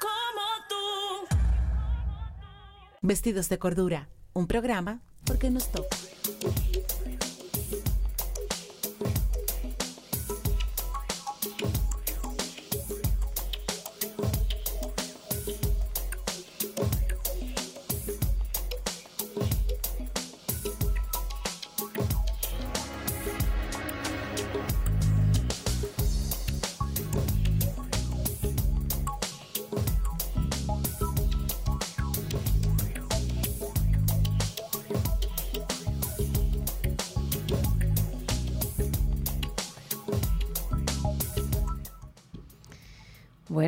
como tú. Vestidos de Cordura, un programa porque nos toca.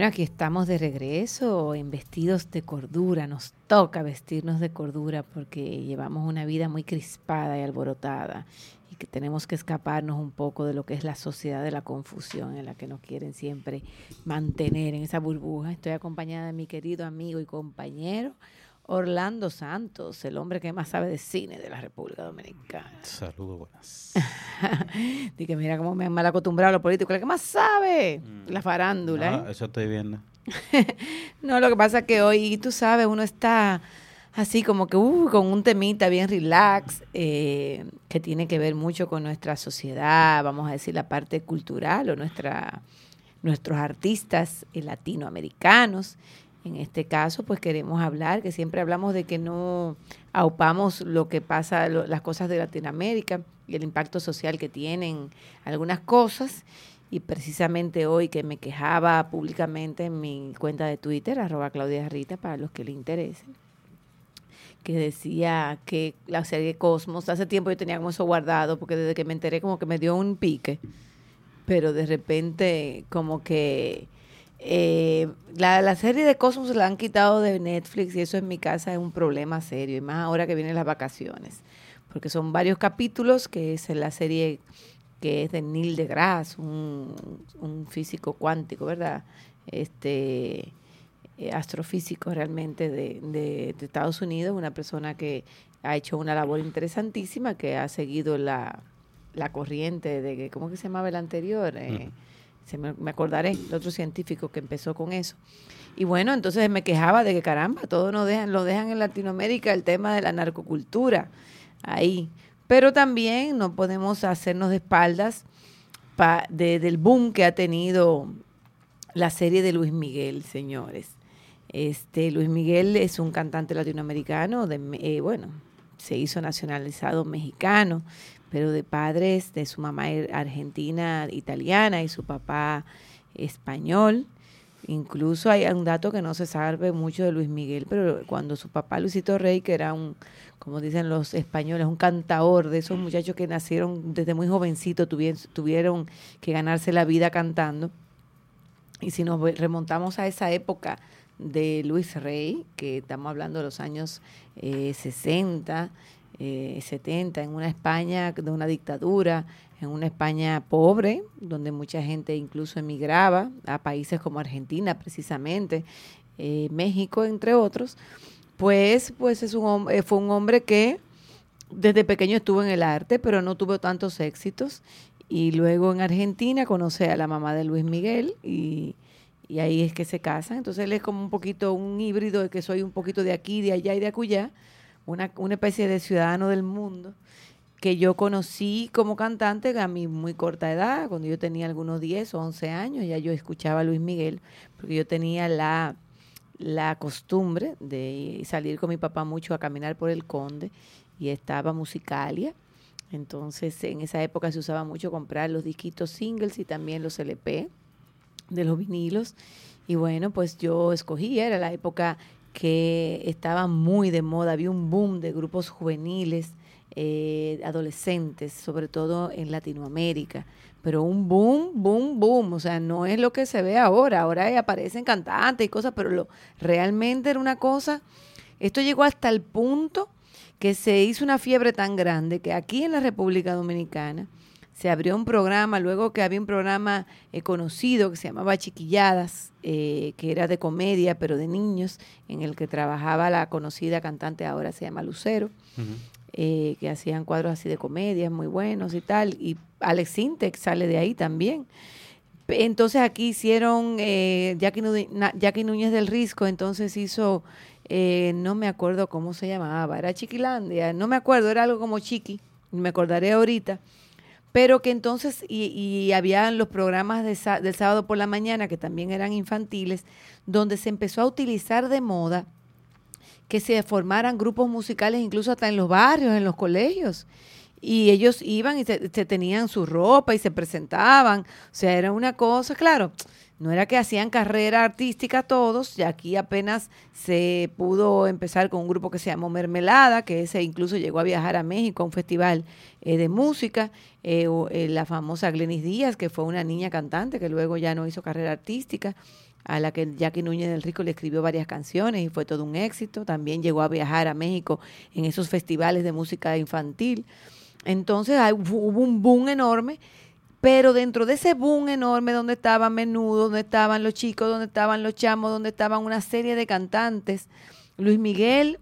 Aquí estamos de regreso en vestidos de cordura. Nos toca vestirnos de cordura porque llevamos una vida muy crispada y alborotada y que tenemos que escaparnos un poco de lo que es la sociedad de la confusión en la que nos quieren siempre mantener en esa burbuja. Estoy acompañada de mi querido amigo y compañero Orlando Santos, el hombre que más sabe de cine de la República Dominicana. Saludos, buenas. Dije, mira cómo me han mal acostumbrado a los políticos, el que más sabe, la farándula. No, ¿eh? eso estoy viendo. no, lo que pasa es que hoy, tú sabes, uno está así como que uh, con un temita bien relax, eh, que tiene que ver mucho con nuestra sociedad, vamos a decir, la parte cultural o nuestra, nuestros artistas eh, latinoamericanos. En este caso, pues queremos hablar, que siempre hablamos de que no aupamos lo que pasa, las cosas de Latinoamérica y el impacto social que tienen algunas cosas. Y precisamente hoy que me quejaba públicamente en mi cuenta de Twitter, arroba Claudia Rita, para los que le interesen, que decía que la serie Cosmos, hace tiempo yo tenía como eso guardado, porque desde que me enteré como que me dio un pique, pero de repente como que eh, la, la serie de Cosmos la han quitado de Netflix y eso en mi casa es un problema serio, y más ahora que vienen las vacaciones, porque son varios capítulos, que es la serie que es de Neil deGrasse, un, un físico cuántico, ¿verdad? Este eh, astrofísico realmente de, de- Estados Unidos, una persona que ha hecho una labor interesantísima, que ha seguido la, la corriente de, ¿cómo que se llamaba el anterior? Eh, se me, acordaré, el otro científico que empezó con eso. Y bueno, entonces me quejaba de que caramba, todo nos dejan, lo dejan en Latinoamérica el tema de la narcocultura ahí. Pero también no podemos hacernos de espaldas pa- de- del boom que ha tenido la serie de Luis Miguel, señores. Este Luis Miguel es un cantante latinoamericano, de, eh, bueno, se hizo nacionalizado mexicano, pero de padres de su mamá er- argentina, italiana y su papá español. Incluso hay un dato que no se sabe mucho de Luis Miguel, pero cuando su papá Luisito Rey, que era un, como dicen los españoles, un cantador de esos muchachos que nacieron desde muy jovencito, tuvieron, tuvieron que ganarse la vida cantando. Y si nos remontamos a esa época de Luis Rey, que estamos hablando de los años eh, 60, eh, 70, en una España de una dictadura, en una España pobre, donde mucha gente incluso emigraba a países como Argentina, precisamente, eh, México, entre otros, pues, pues es un, fue un hombre que desde pequeño estuvo en el arte, pero no tuvo tantos éxitos. Y luego en Argentina conoce a la mamá de Luis Miguel y, y ahí es que se casan. Entonces él es como un poquito un híbrido de que soy un poquito de aquí, de allá y de acullá, una, una especie de ciudadano del mundo que yo conocí como cantante a mi muy corta edad, cuando yo tenía algunos 10 o 11 años, ya yo escuchaba a Luis Miguel, porque yo tenía la, la costumbre de salir con mi papá mucho a caminar por el Conde y estaba Musicalia. Entonces, en esa época se usaba mucho comprar los disquitos singles y también los LP de los vinilos. Y bueno, pues yo escogí, era la época que estaba muy de moda, había un boom de grupos juveniles, eh, adolescentes, sobre todo en Latinoamérica. Pero un boom, boom, boom. O sea, no es lo que se ve ahora. Ahora aparecen cantantes y cosas, pero lo, realmente era una cosa. Esto llegó hasta el punto que se hizo una fiebre tan grande que aquí en la República Dominicana se abrió un programa, luego que había un programa eh, conocido que se llamaba Chiquilladas, eh, que era de comedia, pero de niños, en el que trabajaba la conocida cantante, ahora se llama Lucero, eh, que hacían cuadros así de comedia muy buenos y tal. Y Alex Sintek sale de ahí también. Entonces aquí hicieron eh, Jackie, Nu- Jackie Núñez del Risco, entonces hizo, eh, no me acuerdo cómo se llamaba, era Chiquilandia, no me acuerdo, era algo como Chiqui, me acordaré ahorita, pero que entonces, y, y habían los programas de del sábado por la mañana, que también eran infantiles, donde se empezó a utilizar de moda que se formaran grupos musicales incluso hasta en los barrios, en los colegios. Y ellos iban y se, se tenían su ropa y se presentaban. O sea, era una cosa, claro, no era que hacían carrera artística todos, ya aquí apenas se pudo empezar con un grupo que se llamó Mermelada, que ese incluso llegó a viajar a México a un festival eh, de música, eh, eh, la famosa Glenis Díaz, que fue una niña cantante que luego ya no hizo carrera artística, a la que Jackie Núñez del Rico le escribió varias canciones y fue todo un éxito. También llegó a viajar a México en esos festivales de música infantil. Entonces hubo un boom enorme, pero dentro de ese boom enorme donde estaban Menudo, donde estaban los chicos, donde estaban los chamos, donde estaban una serie de cantantes, Luis Miguel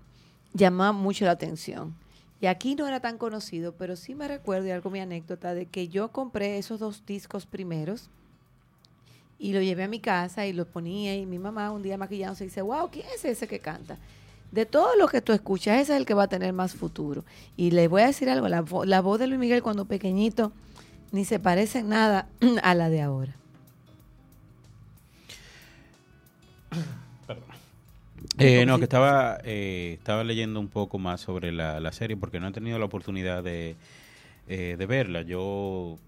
llamaba mucho la atención. Y aquí no era tan conocido, pero sí me recuerdo, y algo mi anécdota, de que yo compré esos dos discos primeros y lo llevé a mi casa y los ponía y mi mamá un día maquillándose dice, wow, ¿quién es ese que canta? De todo lo que tú escuchas, ese es el que va a tener más futuro. Y les voy a decir algo, la, la voz de Luis Miguel cuando pequeñito ni se parece en nada a la de ahora. Eh, no, que estaba, eh, estaba leyendo un poco más sobre la, la serie porque no he tenido la oportunidad de, eh, de verla. Yo,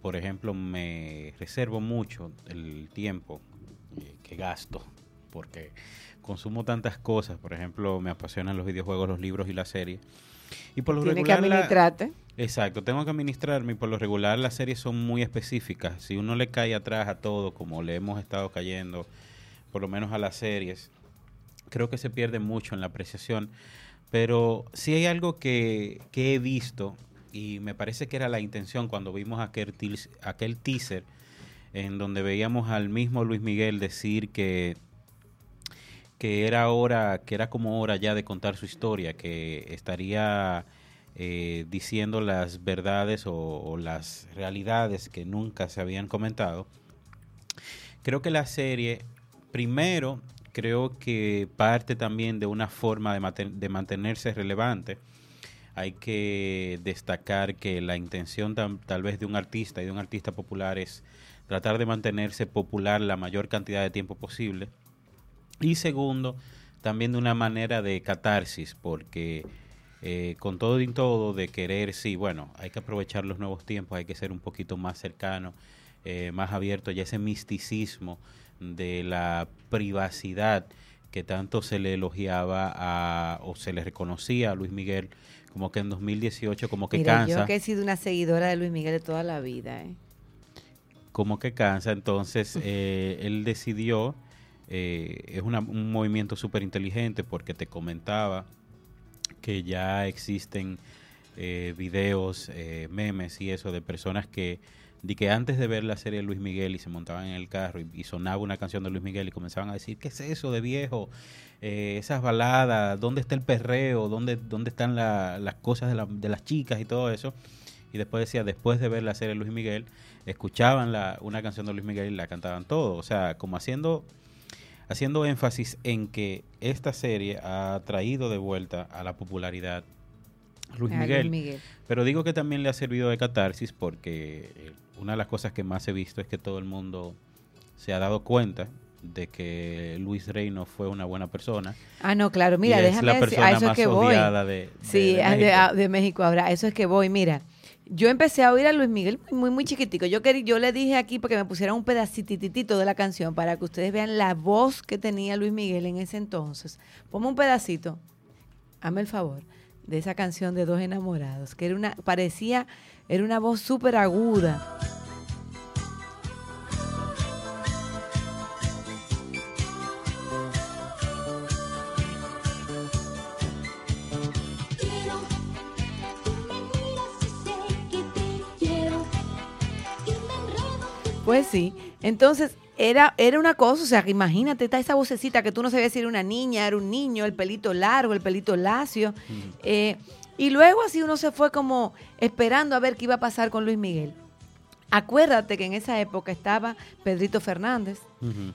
por ejemplo, me reservo mucho el tiempo eh, que gasto porque consumo tantas cosas. Por ejemplo, me apasionan los videojuegos, los libros y la serie. Y por lo Tiene que regular la- administrarte. Exacto, tengo que administrarme y por lo regular las series son muy específicas. Si uno le cae atrás a todo, como le hemos estado cayendo, por lo menos a las series, creo que se pierde mucho en la apreciación. Pero sí hay algo que, que he visto y me parece que era la intención cuando vimos aquel, aquel teaser en donde veíamos al mismo Luis Miguel decir que que era hora, que era como hora ya de contar su historia, que estaría eh, diciendo las verdades o, las realidades que nunca se habían comentado. Creo que la serie, primero, creo que parte también de una forma de, mantenerse relevante. Hay que destacar que la intención tal vez de un artista y de un artista popular es tratar de mantenerse popular la mayor cantidad de tiempo posible. Y segundo, también de una manera de catarsis, porque eh, con todo y todo de querer, sí, bueno, hay que aprovechar los nuevos tiempos, hay que ser un poquito más cercano, eh, más abierto, y ese misticismo de la privacidad que tanto se le elogiaba a, o se le reconocía a Luis Miguel, como que en 2018 como que Mira, cansa yo que he sido una seguidora de Luis Miguel de toda la vida, ¿eh? como que cansa, entonces eh, él decidió, eh, es un movimiento súper inteligente porque te comentaba que ya existen eh, videos, eh, memes y eso de personas que, de que antes de ver la serie de Luis Miguel y se montaban en el carro y, sonaba una canción de Luis Miguel y comenzaban a decir, ¿qué es eso de viejo? Eh, esas baladas, ¿dónde está el perreo? ¿Dónde, dónde están la- las cosas de, la- de las chicas y todo eso? Y después decía, después de ver la serie de Luis Miguel, escuchaban una canción de Luis Miguel y la cantaban todo. O sea, como haciendo, haciendo énfasis en que esta serie ha traído de vuelta a la popularidad Luis Miguel. Pero digo que también le ha servido de catarsis porque eh, una de las cosas que más he visto es que todo el mundo se ha dado cuenta de que Luis Rey no fue una buena persona. Ah, no, claro, mira, déjame la decir, persona a eso es más que voy. odiada de, de- Sí, de de, México. de México ahora, a eso es que voy. Mira, yo empecé a oír a Luis Miguel muy, muy, chiquitico. Yo, quería, yo le dije aquí porque me pusieran un pedacititito de la canción para que ustedes vean la voz que tenía Luis Miguel en ese entonces. Ponme un pedacito, hazme el favor, de esa canción de Dos Enamorados, que era una, parecía, era una voz súper aguda. Pues sí, entonces era, era una cosa, o sea, imagínate, está esa vocecita que tú no sabías si era una niña, era un niño, el pelito largo, el pelito lacio. eh, y luego así uno se fue como esperando a ver qué iba a pasar con Luis Miguel. Acuérdate que en esa época estaba Pedrito Fernández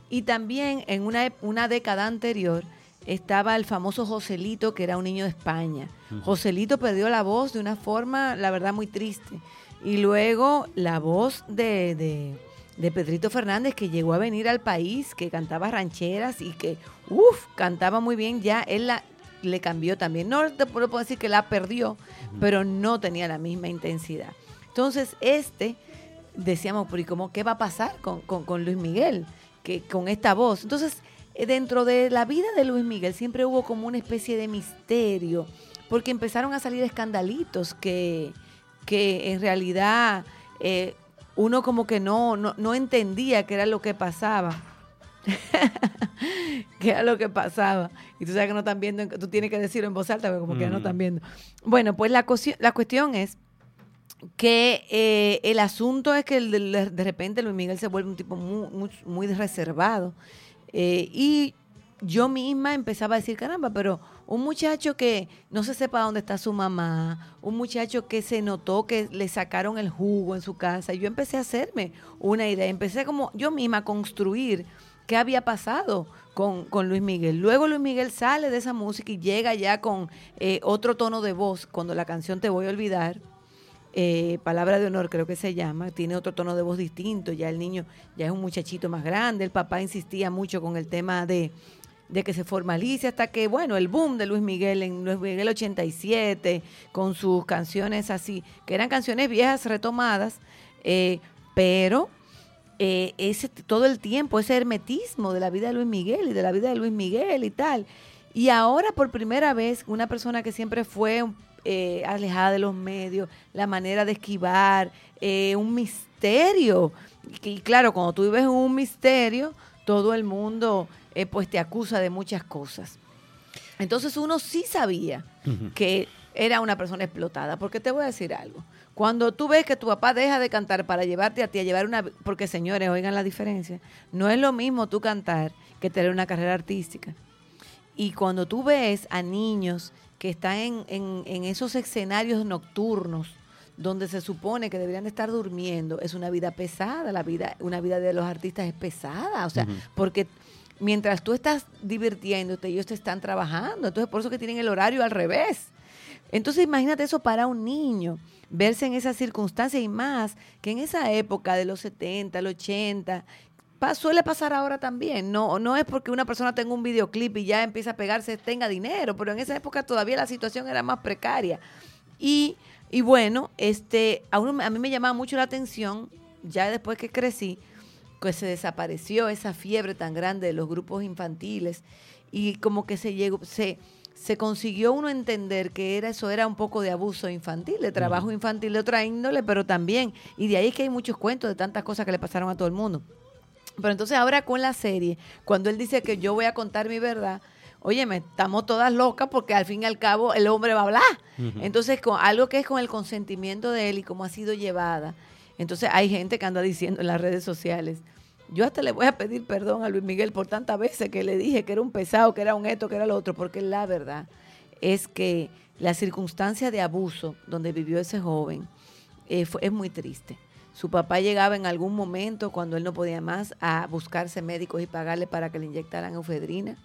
y también en una, una década anterior estaba el famoso Joselito, que era un niño de España. Joselito perdió la voz de una forma, la verdad, muy triste. Y luego la voz de, de- de Pedrito Fernández, que llegó a venir al país, que cantaba rancheras y que, uff, cantaba muy bien, ya él la, le cambió también. No te puedo decir que la perdió, pero no tenía la misma intensidad. Entonces, este, decíamos, pero ¿y cómo qué va a pasar con, con- con Luis Miguel? Que, con esta voz. Entonces, eh, dentro de la vida de Luis Miguel siempre hubo como una especie de misterio, porque empezaron a salir escandalitos que, que en realidad eh, uno como que no, no, no entendía qué era lo que pasaba. qué era lo que pasaba. Y tú sabes que no están viendo, en- tú tienes que decirlo en voz alta, porque como que no están viendo. Bueno, pues la, cuestión- la cuestión es que eh, el asunto es que de, de repente Luis Miguel se vuelve un tipo muy, muy, muy reservado. Eh, y yo misma empezaba a decir, caramba, pero un muchacho que no se sepa dónde está su mamá, un muchacho que se notó que le sacaron el jugo en su casa, y yo empecé a hacerme una idea, empecé como yo misma a construir qué había pasado con, con Luis Miguel. Luego Luis Miguel sale de esa música y llega ya con eh, otro tono de voz, cuando la canción Te voy a olvidar, eh, Palabra de Honor creo que se llama, tiene otro tono de voz distinto, ya el niño ya es un muchachito más grande, el papá insistía mucho con el tema de, de que se formalice hasta que, bueno, el boom de Luis Miguel en Luis Miguel 87, con sus canciones así, que eran canciones viejas retomadas, eh, pero eh, ese todo el tiempo, ese hermetismo de la vida de Luis Miguel y de la vida de Luis Miguel y tal. Y ahora por primera vez, una persona que siempre fue eh, alejada de los medios, la manera de esquivar, eh, un misterio. Y, y claro, cuando tú vives un misterio, todo el mundo eh, pues te acusa de muchas cosas. Entonces uno sí sabía que era una persona explotada, porque te voy a decir algo. Cuando tú ves que tu papá deja de cantar para llevarte a ti a llevar una... Porque señores, oigan la diferencia. No es lo mismo tú cantar que tener una carrera artística. Y cuando tú ves a niños que están en, en- en esos escenarios nocturnos donde se supone que deberían de estar durmiendo, es una vida pesada, la vida, una vida de los artistas es pesada, o sea, porque mientras tú estás divirtiéndote, ellos te están trabajando, entonces por eso que tienen el horario al revés. Entonces imagínate eso para un niño, verse en esas circunstancias y más que en esa época de los 70, los 80, pa- suele pasar ahora también. No, no es porque una persona tenga un videoclip y ya empieza a pegarse, tenga dinero, pero en esa época todavía la situación era más precaria. Y, y bueno, este, a, uno- a mí me llamaba mucho la atención, ya después que crecí, que se desapareció esa fiebre tan grande de los grupos infantiles y como que se llegó, se, se consiguió uno entender que era eso era un poco de abuso infantil, de trabajo infantil de otra índole, pero también, y de ahí es que hay muchos cuentos de tantas cosas que le pasaron a todo el mundo. Pero entonces ahora con la serie, cuando él dice que yo voy a contar mi verdad, óyeme, estamos todas locas porque al fin y al cabo el hombre va a hablar. Entonces, con algo que es con el consentimiento de él y cómo ha sido llevada. Entonces, hay gente que anda diciendo en las redes sociales, yo hasta le voy a pedir perdón a Luis Miguel por tantas veces que le dije que era un pesado, que era un esto, que era lo otro, porque la verdad es que la circunstancia de abuso donde vivió ese joven eh, fue- es muy triste. Su papá llegaba en algún momento, cuando él no podía más, a buscarse médicos y pagarle para que le inyectaran eufedrina.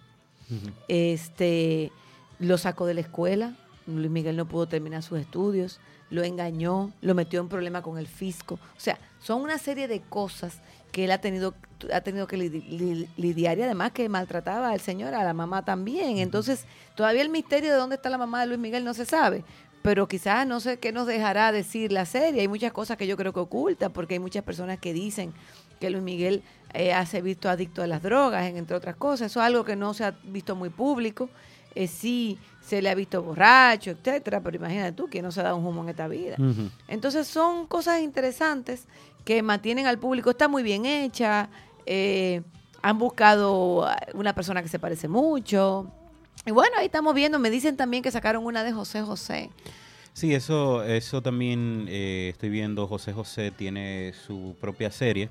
Este, lo sacó de la escuela. Luis Miguel no pudo terminar sus estudios. Lo engañó, lo metió en problema con el fisco. O sea, son una serie de cosas que él ha tenido, ha tenido que lidi- li- lidiar y además que maltrataba al señor, a la mamá también. Entonces, todavía el misterio de dónde está la mamá de Luis Miguel no se sabe. Pero quizás no sé qué nos dejará decir la serie. Hay muchas cosas que yo creo que oculta, porque hay muchas personas que dicen que Luis Miguel eh, ha se visto adicto a las drogas, en- entre otras cosas. Eso es algo que no se ha visto muy público. Eh, sí se le ha visto borracho, etcétera, pero imagínate tú que no se ha dado un humo en esta vida. Entonces son cosas interesantes que mantienen al público. Está muy bien hecha. eh, han buscado una persona que se parece mucho. Y bueno, ahí estamos viendo. Me dicen también que sacaron una de José José. Sí, eso, eso también eh, estoy viendo. José José tiene su propia serie.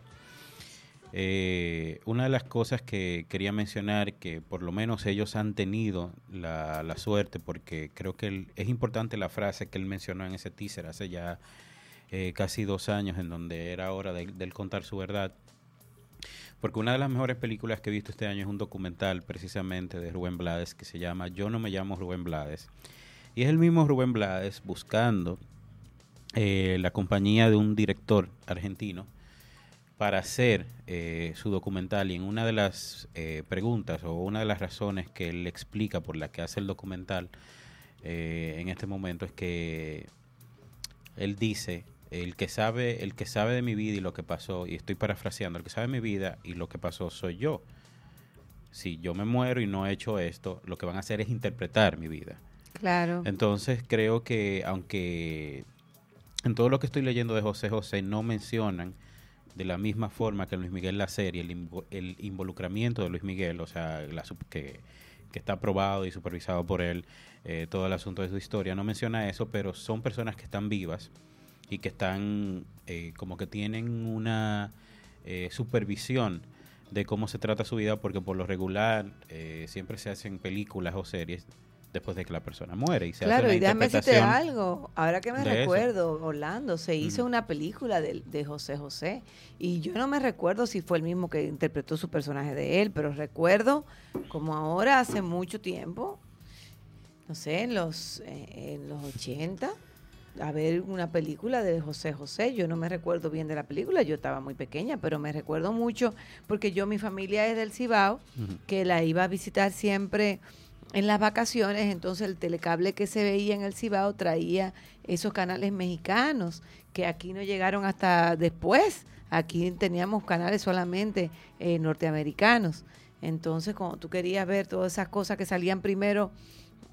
Eh, una de las cosas que quería mencionar, que por lo menos ellos han tenido la, suerte, porque creo que es importante la frase que él mencionó en ese teaser hace ya eh, casi dos años en donde era hora de, de contar su verdad. Porque una de las mejores películas que he visto este año es un documental precisamente de Rubén Blades que se llama Yo no me llamo Rubén Blades. Y es el mismo Rubén Blades buscando eh, la compañía de un director argentino para hacer eh, su documental. Y en una de las eh, preguntas o una de las razones que él explica por la que hace el documental eh, en este momento es que él dice el que sabe el que sabe de mi vida y lo que pasó y estoy parafraseando el que sabe de mi vida y lo que pasó soy yo. Si yo me muero y no he hecho esto lo que van a hacer es interpretar mi vida Claro. entonces creo que aunque en todo lo que estoy leyendo de José José no mencionan de la misma forma que Luis Miguel la serie, el, invo- el involucramiento de Luis Miguel, o sea, que está aprobado y supervisado por él, eh, todo el asunto de su historia, no menciona eso, pero son personas que están vivas y que están eh, como que tienen una eh, supervisión de cómo se trata su vida, porque por lo regular eh, siempre se hacen películas o series después de que la persona muere y se Claro, hace y déjame decirte algo. Ahora que me eso. recuerdo, Orlando, se hizo Ujú. una película de, de José José. Y yo no me recuerdo si fue el mismo que interpretó su personaje de él, pero recuerdo como ahora, hace mucho tiempo, no sé, en los, eh, en los 80, a ver una película de José José. Yo no me recuerdo bien de la película, yo estaba muy pequeña, pero me recuerdo mucho porque yo, mi familia es del Cibao, que la iba a visitar siempre en las vacaciones, entonces el telecable que se veía en el Cibao traía esos canales mexicanos que aquí no llegaron hasta después. Aquí teníamos canales solamente eh, norteamericanos. Entonces, cuando tú querías ver todas esas cosas que salían primero,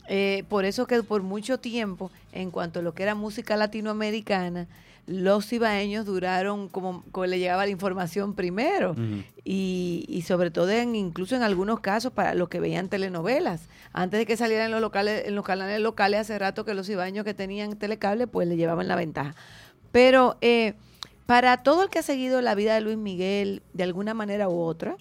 eh, por eso que por mucho tiempo, en cuanto a lo que era música latinoamericana, los cibaeños duraron como, como le llegaba la información primero y, y sobre todo en, incluso en algunos casos para los que veían telenovelas. Antes de que salieran en los locales, en los canales locales, hace rato que los ibaños que tenían telecable, pues le llevaban la ventaja. Pero eh, para todo el que ha seguido la vida de Luis Miguel de alguna manera u otra,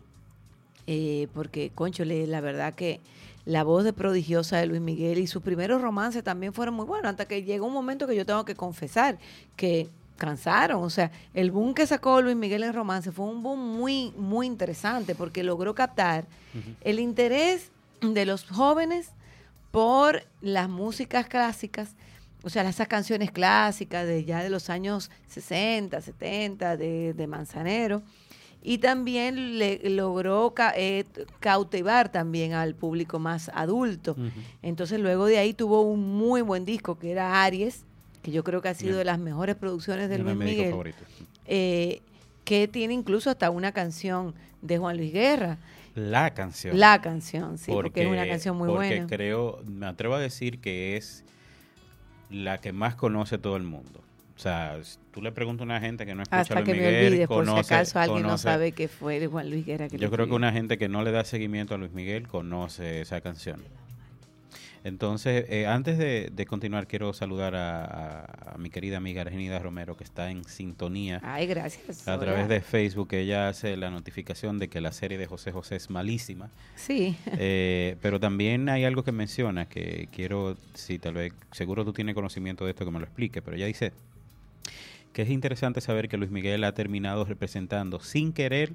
eh, porque, conchole, la verdad que la voz de prodigiosa de Luis Miguel y sus primeros romances también fueron muy buenos, hasta que llegó un momento que yo tengo que confesar que cansaron, o sea, el boom que sacó Luis Miguel en romance fue un boom muy, muy interesante, porque logró captar el interés de los jóvenes por las músicas clásicas, o sea, esas canciones clásicas de ya de los años 60, 70, de, de Manzanero, y también le logró ca- eh, cautivar también al público más adulto. Entonces luego de ahí tuvo un muy buen disco que era Aries, que yo creo que ha sido Bien. de las mejores producciones de Luis Miguel, eh, que tiene incluso hasta una canción de Juan Luis Guerra, La canción. la canción, sí, porque, es una canción muy porque buena. creo, me atrevo a decir que es la que más conoce todo el mundo. O sea, si tú le preguntas a una gente que no escucha a Hasta Luis que me Miguel, olvide, por si conoce- acaso alguien no conoce- sabe que fue de Juan Luis Guerra. Que Yo creo que una gente que no le da seguimiento a Luis Miguel conoce esa canción. Entonces, eh, antes de, de continuar, quiero saludar a, a- a mi querida amiga Argenida Romero, que está en sintonía Ay, gracias. a Hola. través de Facebook. Ella hace la notificación de que la serie de José José es malísima. Sí, Eh, pero también hay algo que menciona que quiero, si tal vez, seguro tú tienes conocimiento de esto que me lo explique, pero ella dice que es interesante saber que Luis Miguel ha terminado representando sin querer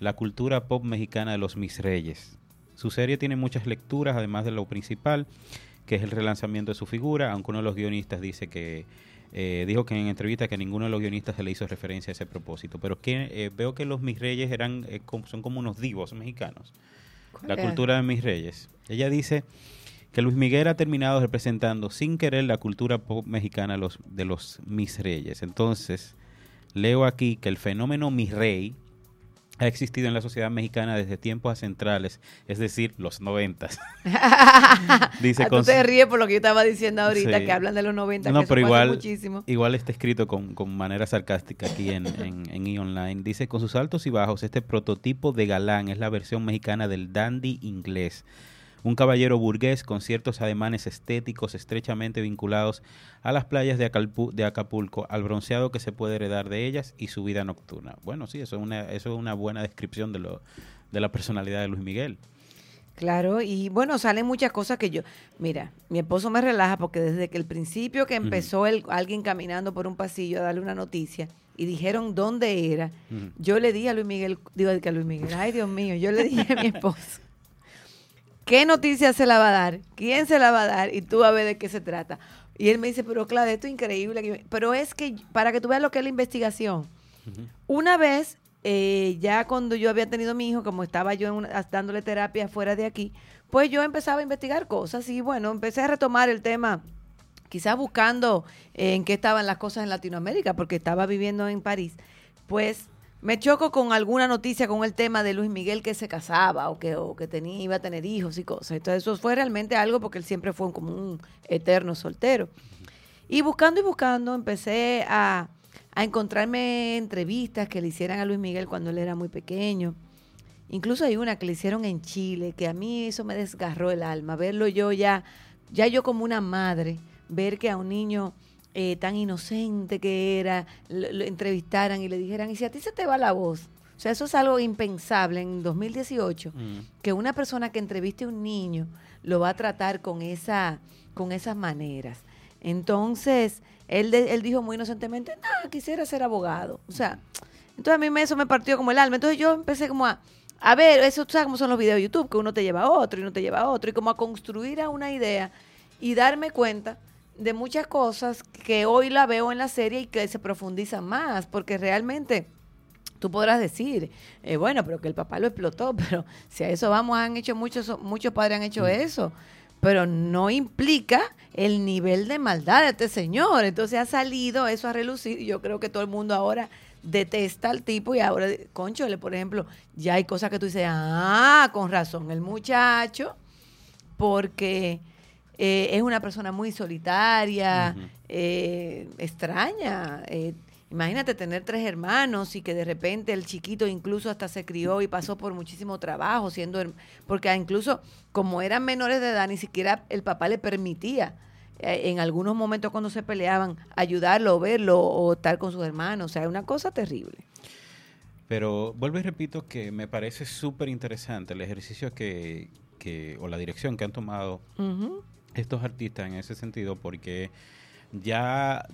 la cultura pop mexicana de los mis reyes. Su serie tiene muchas lecturas, además de lo principal, que es el relanzamiento de su figura, aunque uno de los guionistas dice que eh, dijo que en entrevista que ninguno de los guionistas se le hizo referencia a ese propósito. Pero que eh, veo que los mis reyes eran eh, son como unos divos mexicanos ¿Cuál la cultura de mis reyes. Ella dice que Luis Miguel ha terminado representando sin querer la cultura pop mexicana los, de los mis reyes. Entonces, leo aquí que el fenómeno mi rey ha existido en la sociedad mexicana desde tiempos ancestrales, es decir, los noventas. Dice Ah, tú te ríes por lo que yo estaba diciendo ahorita, Sí. que hablan de los 90, No, que pero igual, muchísimo. igual está escrito con, con manera sarcástica aquí en, en, en e-online. Dice, con sus altos y bajos, este prototipo de galán es la versión mexicana del dandy inglés. Un caballero burgués con ciertos ademanes estéticos estrechamente vinculados a las playas de, Acalpu- de Acapulco, al bronceado que se puede heredar de ellas y su vida nocturna. Bueno, sí, eso es una, eso es una buena descripción de, lo, de la personalidad de Luis Miguel. Claro, y bueno, salen muchas cosas que yo, mira, mi esposo me relaja porque desde que el principio que empezó el, alguien caminando por un pasillo a darle una noticia y dijeron dónde era, yo le dije a Luis Miguel, digo que a Luis Miguel, ay Dios mío, yo le dije a mi esposo, ¿qué noticia se la va a dar? ¿Quién se la va a dar? Y tú vas a ver de qué se trata. Y él me dice, pero claro, esto es increíble. Pero es que para que tú veas lo que es la investigación, una vez, eh, ya cuando yo había tenido mi hijo, como estaba yo en una- dándole terapia fuera de aquí, pues yo empezaba a investigar cosas y bueno, empecé a retomar el tema, quizás buscando en qué estaban las cosas en Latinoamérica, porque estaba viviendo en París. Pues me choco con alguna noticia con el tema de Luis Miguel que se casaba o que, o que tenía, iba a tener hijos y cosas. Entonces eso fue realmente algo porque él siempre fue como un eterno soltero. Y buscando y buscando, empecé a, a encontrarme entrevistas que le hicieran a Luis Miguel cuando él era muy pequeño. Incluso hay una que le hicieron en Chile, que a mí eso me desgarró el alma, verlo yo ya, ya yo como una madre, ver que a un niño eh, tan inocente que era, lo, lo entrevistaran y le dijeran, y si a ti se te va la voz, o sea, eso es algo impensable en 2018 Mm. que una persona que entreviste a un niño lo va a tratar con esa con esas maneras. Entonces, él, de- él dijo muy inocentemente, no, quisiera ser abogado. O sea, entonces a mí me, eso me partió como el alma. Entonces yo empecé como a, a ver, eso, tú sabes cómo son los videos de YouTube, que uno te lleva a otro y uno te lleva a otro, y como a construir a una idea y darme cuenta de muchas cosas que hoy la veo en la serie y que se profundizan más, porque realmente tú podrás decir, eh, bueno, pero que el papá lo explotó, pero si a eso vamos, han hecho muchos, muchos padres han hecho eso, pero no implica el nivel de maldad de este señor. Entonces ha salido eso a relucir y yo creo que todo el mundo ahora detesta al tipo y ahora, conchole, por ejemplo, ya hay cosas que tú dices, ah, con razón, el muchacho, porque eh, es una persona muy solitaria, eh, extraña. eh, imagínate tener tres hermanos y que de repente el chiquito incluso hasta se crió y pasó por muchísimo trabajo, siendo porque incluso como eran menores de edad, ni siquiera el papá le permitía eh, en algunos momentos cuando se peleaban ayudarlo verlo o estar con sus hermanos. O sea, es una cosa terrible. Pero vuelvo y repito que me parece súper interesante el ejercicio que, que, o la dirección que han tomado. Estos artistas en ese sentido, porque ya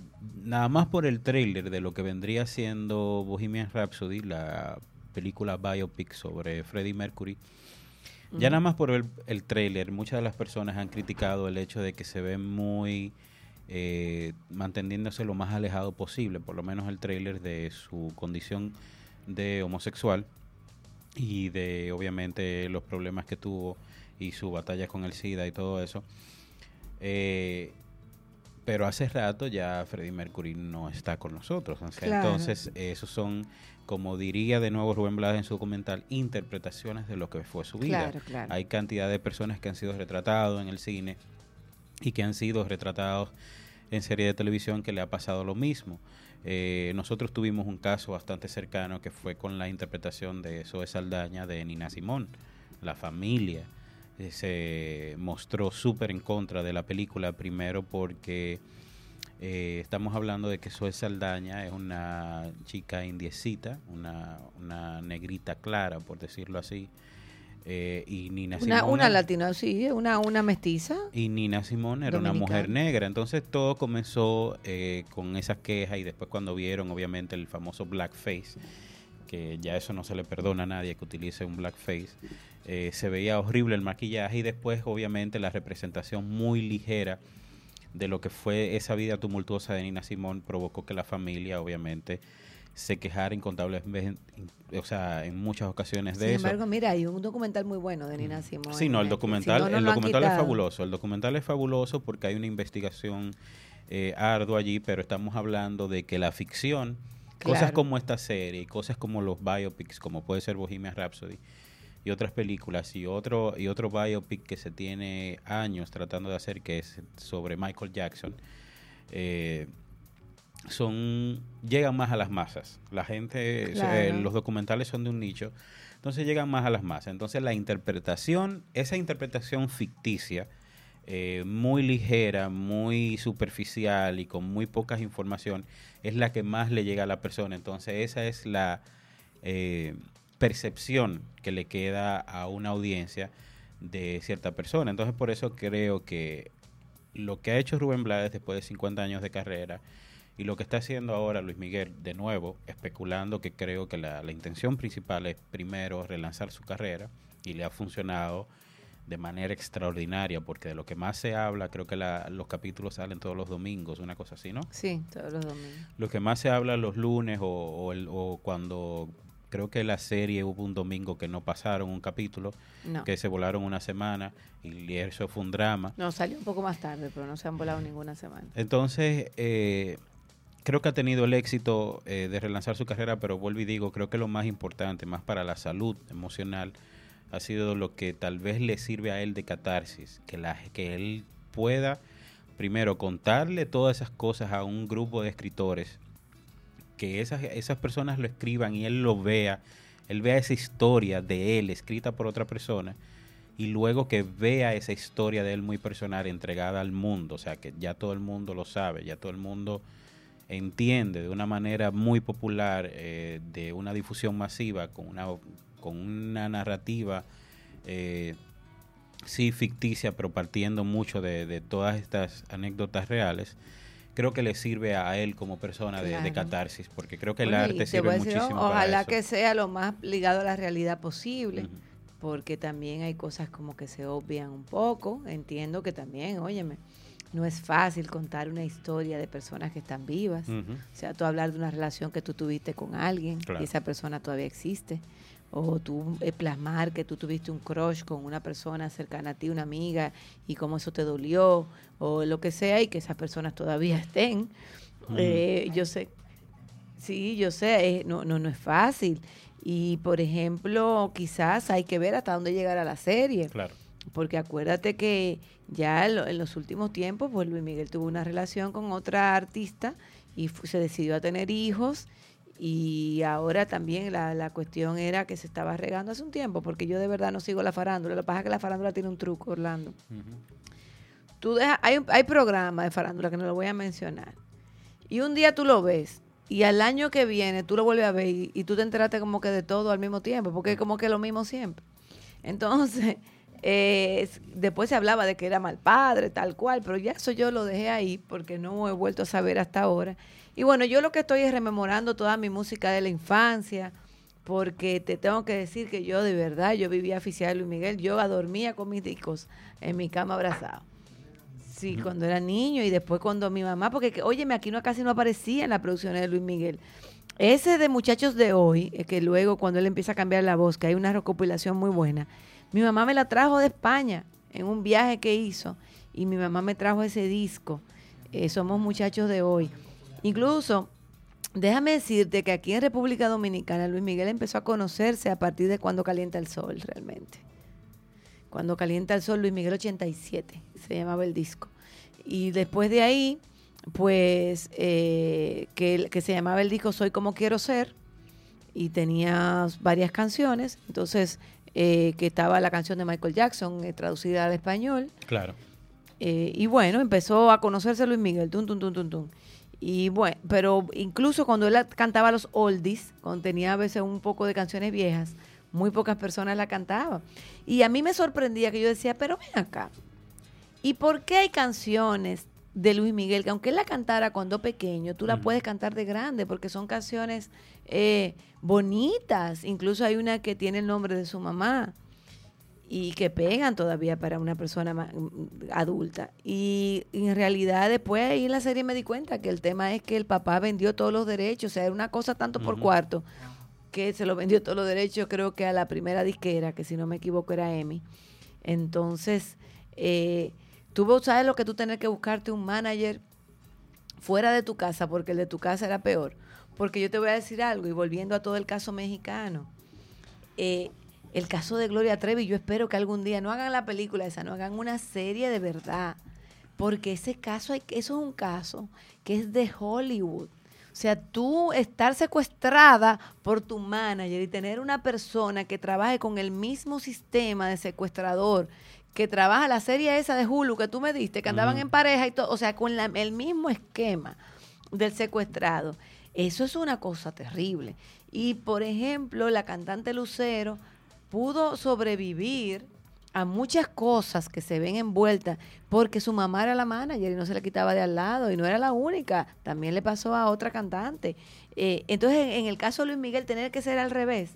nada más por el trailer de lo que vendría siendo Bohemian Rhapsody, la película biopic sobre Freddie Mercury, ya nada más por el, el trailer, muchas de las personas han criticado el hecho de que se ve muy eh, manteniéndose lo más alejado posible, por lo menos el trailer de su condición de homosexual y de obviamente los problemas que tuvo y su batalla con el SIDA y todo eso. Eh, pero hace rato ya Freddie Mercury no está con nosotros. o sea, Claro. Entonces, esos son, como diría de nuevo Rubén Blades en su documental, interpretaciones de lo que fue su vida. Claro, claro. Hay cantidad de personas que han sido retratados en el cine y que han sido retratados en serie de televisión que le ha pasado lo mismo. Eh, nosotros tuvimos un caso bastante cercano que fue con la interpretación de Zoe Saldaña de Nina Simón. La familia se mostró súper en contra de la película, primero porque eh, estamos hablando de que Zoe Saldaña es una chica indiecita, una, una negrita clara, por decirlo así. eh, y Nina Una, Simón una latina, sí, una, una mestiza. y Nina Simón era una mujer negra. Entonces todo comenzó eh, con esas quejas y después cuando vieron obviamente el famoso blackface, que ya eso no se le perdona a nadie que utilice un blackface, eh, se veía horrible el maquillaje y después obviamente la representación muy ligera de lo que fue esa vida tumultuosa de Nina Simón provocó que la familia obviamente se quejara incontables veces, o sea, en muchas ocasiones de Sin eso. embargo, mira, hay un documental muy bueno de Nina Simón. Sí, no, el Netflix. documental, Si no, no el documental es fabuloso. El documental es fabuloso porque hay una investigación eh, ardua allí, pero estamos hablando de que la ficción, cosas como esta serie, cosas como los biopics, como puede ser Bohemian Rhapsody y otras películas y otro y otro biopic que se tiene años tratando de hacer que es sobre Michael Jackson. eh, son llegan más a las masas. La gente, Claro. eh, los documentales son de un nicho, entonces llegan más a las masas. Entonces la interpretación, esa interpretación ficticia, eh, muy ligera, muy superficial y con muy pocas información, es la que más le llega a la persona. Entonces esa es la eh, percepción que le queda a una audiencia de cierta persona. Entonces por eso creo que lo que ha hecho Rubén Blades después de 50 años de carrera y lo que está haciendo ahora Luis Miguel, de nuevo, especulando que creo que la, la intención principal es primero relanzar su carrera y le ha funcionado de manera extraordinaria, porque de lo que más se habla, creo que la- los capítulos salen todos los domingos, una cosa así, ¿no? Sí, todos los domingos. Lo que más se habla los lunes o, o el- o cuando creo que la serie hubo un domingo que no pasaron un capítulo, No. que se volaron una semana y eso fue un drama. No, salió un poco más tarde, pero no se han volado ninguna semana. Entonces, eh, creo que ha tenido el éxito eh, de relanzar su carrera, pero vuelvo y digo, creo que lo más importante, más para la salud emocional, ha sido lo que tal vez le sirve a él de catarsis, que, la, que él pueda, primero, contarle todas esas cosas a un grupo de escritores, que esas, esas personas lo escriban y él lo vea, él vea esa historia de él escrita por otra persona y luego que vea esa historia de él muy personal entregada al mundo, o sea, que ya todo el mundo lo sabe, ya todo el mundo entiende de una manera muy popular, eh, de una difusión masiva, con una, con una narrativa, eh, sí ficticia, pero partiendo mucho de, de todas estas anécdotas reales, creo que le sirve a él como persona de, catarsis, porque creo que el Bueno, arte te sirve decir, muchísimo para Ojalá eso. que sea lo más ligado a la realidad posible. Porque también hay cosas como que se obvian un poco. Entiendo que también, óyeme, no es fácil contar una historia de personas que están vivas. O sea, tú hablar de una relación que tú tuviste con alguien Claro. y esa persona todavía existe. O tú eh, plasmar que tú tuviste un crush con una persona cercana a ti, una amiga, y cómo eso te dolió, o lo que sea, y que esas personas todavía estén. Eh, yo sé, sí, yo sé, eh, no, no, no es fácil. Y, por ejemplo, quizás hay que ver hasta dónde llegará la serie. Claro. Porque acuérdate que ya en, lo- en los últimos tiempos, pues Luis Miguel tuvo una relación con otra artista y se decidió a tener hijos. Y ahora también la, la cuestión era que se estaba regando hace un tiempo, porque yo de verdad no sigo la farándula. Lo que pasa es que la farándula tiene un truco, Orlando. Tú hay, hay programas de farándula que no lo voy a mencionar. Y un día tú lo ves y al año que viene tú lo vuelves a ver y, y tú te enteraste como que de todo al mismo tiempo, porque es como que lo mismo siempre. Entonces, eh, es- después se hablaba de que era mal padre, tal cual, pero ya eso yo lo dejé ahí porque no he vuelto a saber hasta ahora. Y bueno, yo lo que estoy es rememorando toda mi música de la infancia, porque te tengo que decir que yo de verdad, yo vivía oficial de Luis Miguel, yo dormía con mis discos en mi cama abrazado. Sí, cuando era niño y después cuando mi mamá, porque que, óyeme, aquí no casi no aparecía en las producciones de Luis Miguel. Ese de Muchachos de Hoy, eh, que luego cuando él empieza a cambiar la voz, que hay una recopilación muy buena, mi mamá me la trajo de España en un viaje que hizo y mi mamá me trajo ese disco. eh, Somos Muchachos de Hoy. Incluso, déjame decirte que aquí en República Dominicana Luis Miguel empezó a conocerse a partir de cuando calienta el sol realmente. Cuando calienta el sol, Luis Miguel 87, se llamaba el disco. Y después de ahí, pues, eh, que, que se llamaba el disco Soy como quiero ser, y tenía varias canciones, entonces, eh, que estaba la canción de Michael Jackson, eh, traducida al español, Claro. eh, y bueno, empezó a conocerse Luis Miguel, tum, tum, tum, tum, tum. Y bueno, pero incluso cuando él cantaba los oldies, cuando tenía a veces un poco de canciones viejas, muy pocas personas la cantaban. Y a mí me sorprendía que yo decía, pero ven acá, ¿y por qué hay canciones de Luis Miguel que aunque él la cantara cuando pequeño, tú la puedes cantar de grande? Porque son canciones eh, bonitas. Incluso hay una que tiene el nombre de su mamá y que pegan todavía para una persona ma- mm, adulta. Y, en realidad después ahí en la serie me di cuenta que el tema es que el papá vendió todos los derechos, o sea, era una cosa tanto por cuarto que se lo vendió todos los derechos, creo que a la primera disquera, que si no me equivoco era Emi. Entonces, eh, tú sabes lo que tú tener que buscarte un manager fuera de tu casa, porque el de tu casa era peor. Porque yo te voy a decir algo, y volviendo a todo el caso mexicano, eh, el caso de Gloria Trevi, yo espero que algún día no hagan la película esa, no hagan una serie de verdad, porque ese caso, hay, eso es un caso que es de Hollywood. O sea, tú estar secuestrada por tu manager y tener una persona que trabaje con el mismo sistema de secuestrador que trabaja la serie esa de Hulu que tú me diste, que andaban en pareja y todo, o sea, con la- el mismo esquema del secuestrado. Eso es una cosa terrible. Y, por ejemplo, la cantante Lucero pudo sobrevivir a muchas cosas que se ven envueltas porque su mamá era la manager y no se le quitaba de al lado y no era la única, también le pasó a otra cantante. Eh, entonces, en, en el caso de Luis Miguel, tener que ser al revés,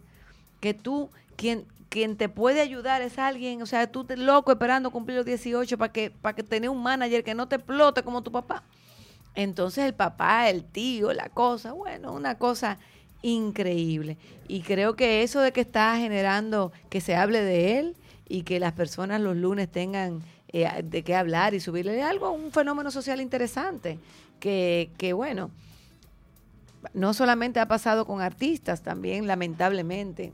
que tú, quien, quien te puede ayudar es alguien, o sea, tú te loco esperando cumplir los 18 para que, para que tener un manager que no te explote como tu papá. Entonces el papá, el tío, la cosa, bueno, una cosa increíble. Y creo que eso de que está generando que se hable de él y que las personas los lunes tengan eh, de qué hablar y subirle algo, un fenómeno social interesante. Que, que bueno, no solamente ha pasado con artistas, también lamentablemente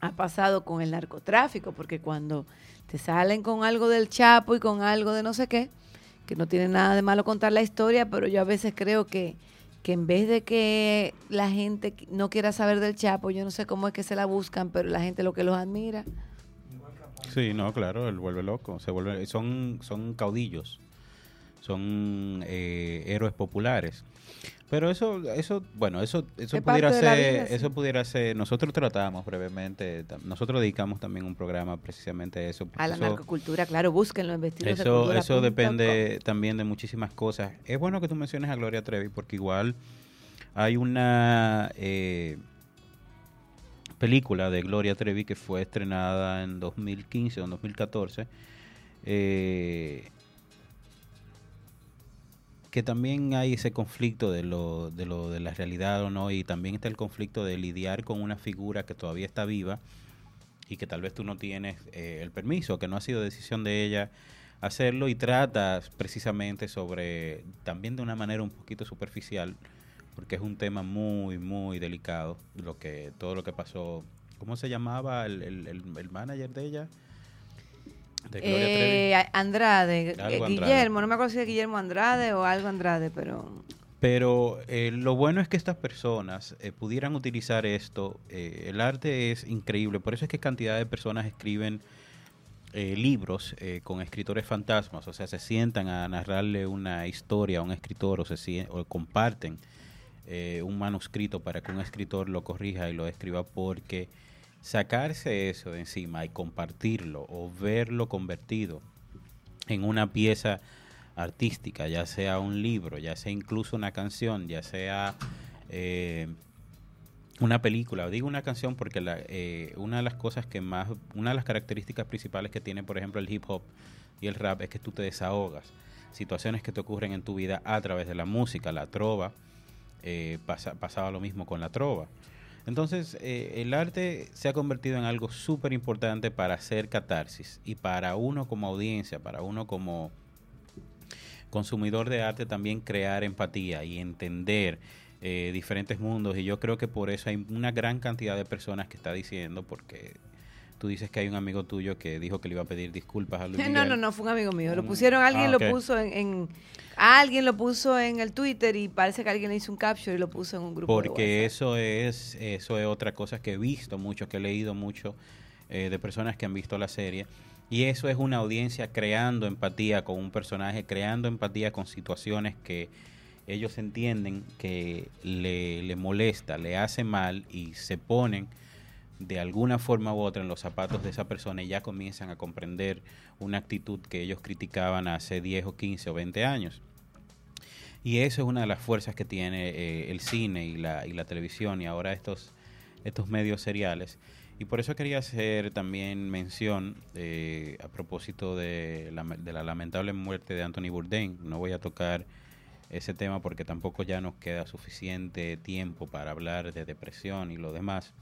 ha pasado con el narcotráfico, porque cuando te salen con algo del Chapo y con algo de no sé qué, que no tiene nada de malo contar la historia, pero yo a veces creo que, que en vez de que la gente no quiera saber del Chapo, yo no sé cómo es que se la buscan, pero la gente lo que los admira. Sí, no, claro, él vuelve loco. Se vuelve, son, son caudillos, son eh, héroes populares. Pero eso, eso, bueno, eso, eso Es pudiera de ser, vida, sí. eso pudiera ser. Nosotros tratamos brevemente, nosotros dedicamos también un programa precisamente a eso. A la eso- narcocultura, claro, búsquenlo en vestidos de eso, cultura eso depende también de muchísimas cosas. Es bueno que tú menciones a Gloria Trevi porque igual hay una eh, película de Gloria Trevi que fue estrenada en 2015 o en 2014 eh, que también hay ese conflicto de lo, de lo de la realidad o no y también está el conflicto de lidiar con una figura que todavía está viva y que tal vez tú no tienes eh, el permiso, que no ha sido decisión de ella hacerlo y tratas precisamente sobre, también de una manera un poquito superficial, porque es un tema muy, muy delicado, lo que todo lo que pasó. ¿Cómo se llamaba el, el, el- el manager de ella? De Gloria Trevi. Eh, a- Andrade, Algo eh, Andrade. Guillermo, no me acuerdo si es Guillermo Andrade o algo Andrade, pero Pero eh, lo bueno es que estas personas eh, pudieran utilizar esto. el arte es increíble, por eso es que cantidad de personas escriben eh, libros eh, con escritores fantasmas, o sea, se sientan a narrarle una historia a un escritor o, se o comparten un manuscrito para que un escritor lo corrija y lo escriba, porque sacarse eso de encima y compartirlo o verlo convertido en una pieza artística, ya sea un libro, ya sea incluso una canción, ya sea eh, una película. Digo una canción porque la, eh, una de las cosas que más, una de las características principales que tiene, por ejemplo, el hip hop y el rap es que tú te desahogas. Situaciones que te ocurren en tu vida a través de la música, la trova, eh, pasa- pasaba lo mismo con la trova. Entonces, eh, el arte se ha convertido en algo súper importante para hacer catarsis y para uno como audiencia, para uno como consumidor de arte también crear empatía y entender eh, diferentes mundos. Y yo creo que por eso hay una gran cantidad de personas que está diciendo, porque tú dices que hay un amigo tuyo que dijo que le iba a pedir disculpas a Luis No, Miguel. no, no, fue un amigo mío. Lo pusieron, alguien Ah, lo puso en, en- alguien lo puso en el Twitter y parece que alguien le hizo un capture y lo puso en un grupo. de Porque WhatsApp. eso es, eso es otra cosa que he visto mucho, que he leído mucho eh, de personas que han visto la serie. Y eso es una audiencia creando empatía con un personaje, creando empatía con situaciones que ellos entienden que le, le molesta, le hace mal y se ponen de alguna forma u otra en los zapatos de esa persona y ya comienzan a comprender una actitud que ellos criticaban hace 10 o 15 o 20 años. Y eso es una de las fuerzas que tiene eh, el cine y la, y la televisión y ahora estos, estos medios seriales. Y por eso quería hacer también mención eh, a propósito de la, de la lamentable muerte de Anthony Bourdain. No voy a tocar ese tema porque tampoco ya nos queda suficiente tiempo para hablar de depresión y lo demás.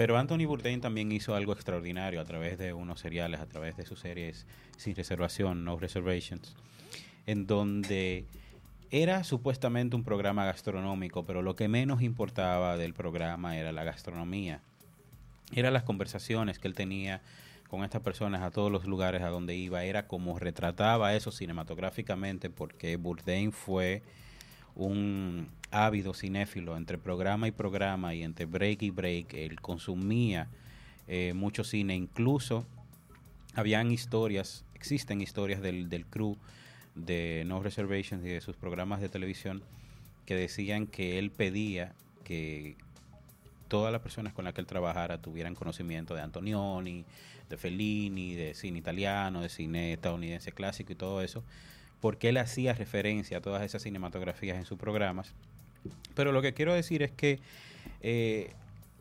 Pero Anthony Bourdain también hizo algo extraordinario a través de unos seriales, a través de sus series Sin Reservación, No Reservations, en donde era supuestamente un programa gastronómico, pero lo que menos importaba del programa era la gastronomía. Eran las conversaciones que él tenía con estas personas a todos los lugares a donde iba, era como retrataba eso cinematográficamente, porque Bourdain fue un ávido cinéfilo entre programa y programa y entre break y break. Él consumía eh, mucho cine, incluso habían historias, existen historias del, del crew de No Reservations y de sus programas de televisión que decían que él pedía que todas las personas con las que él trabajara tuvieran conocimiento de Antonioni, de Fellini, de cine italiano, de cine estadounidense clásico y todo eso, porque él hacía referencia a todas esas cinematografías en sus programas. Pero lo que quiero decir es que eh,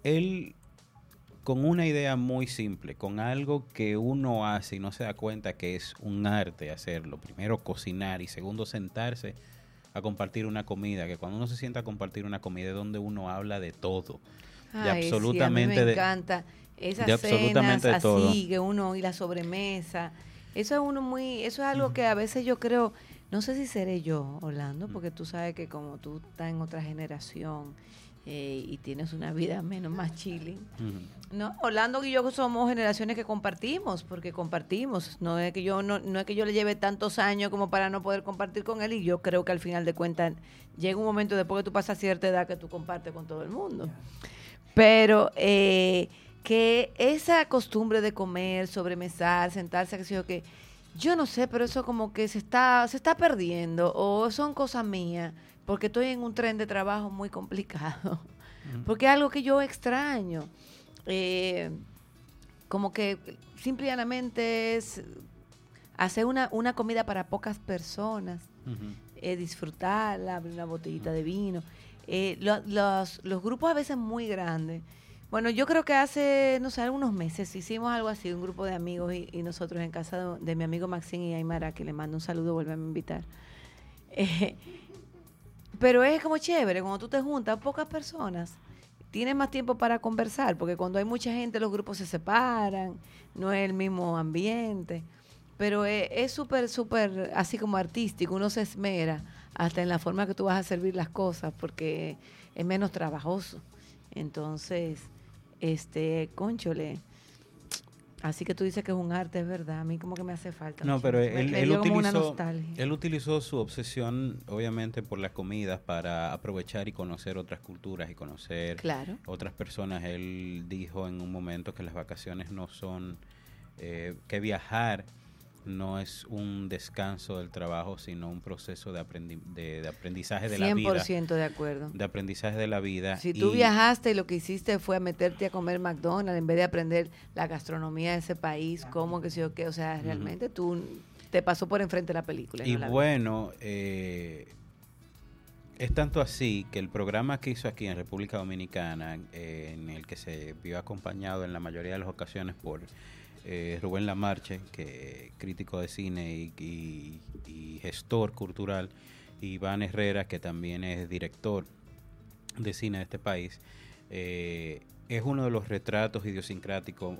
él con una idea muy simple, con algo que uno hace y no se da cuenta que es un arte hacerlo. Primero cocinar y segundo sentarse a compartir una comida, que cuando uno se sienta a compartir una comida es donde uno habla de todo. de Ay, sí, absolutamente a mí me de- encanta esas de cenas absolutamente de así todo. que uno y la sobremesa. Eso es uno muy, eso es algo que a veces yo creo, no sé si seré yo, Orlando, porque tú sabes que como tú estás en otra generación eh, y tienes una vida menos más chilling. No, Orlando y yo somos generaciones que compartimos, porque compartimos. No es que yo no, no es que yo le lleve tantos años como para no poder compartir con él y yo creo que al final de cuentas llega un momento después que tú pasas cierta edad que tú compartes con todo el mundo. Pero eh, que esa costumbre de comer, sobremesar, sentarse, que sé yo que yo no sé, pero eso como que se está se está perdiendo o son cosas mías, porque estoy en un tren de trabajo muy complicado. Porque es algo que yo extraño. Eh, como que simple y llanamente es hacer una, una comida para pocas personas, eh, disfrutarla, abrir una botellita de vino. Eh, lo- los, los grupos a veces muy grandes. Bueno, yo creo que hace, no sé, algunos meses hicimos algo así, un grupo de amigos y, y nosotros en casa de, mi amigo Maxine y Aymara, que le mando un saludo, vuelve a invitar. Eh, pero es como chévere, cuando tú te juntas, pocas personas, tienes más tiempo para conversar, porque cuando hay mucha gente los grupos se separan, no es el mismo ambiente. Pero es súper, súper, así como artístico, uno se esmera hasta en la forma que tú vas a servir las cosas, porque es menos trabajoso. Entonces, este, conchole. Así que tú dices que es un arte, es verdad. A mí como que me hace falta. No, mucho. pero él, utilizó, nostalgia. él utilizó su obsesión, obviamente, por las comidas para aprovechar y conocer otras culturas y conocer Claro. otras personas. Él dijo en un momento que las vacaciones no son, eh, que viajar no es un descanso del trabajo, sino un proceso de, aprendi- de, de aprendizaje de la vida. 100% de acuerdo. De aprendizaje de la vida. Si tú y- viajaste y lo que hiciste fue a meterte a comer McDonald's en vez de aprender la gastronomía de ese país, cómo, que sé yo qué, o sea, realmente tú te pasó por enfrente la película. Y no la vi. bueno, eh, es tanto así que el programa que hizo aquí en República Dominicana, eh, en el que se vio acompañado en la mayoría de las ocasiones por eh, Rubén Lamarche, que crítico de cine y, gestor cultural, y Iván Herrera, que también es director de cine de este país, eh, es uno de los retratos idiosincráticos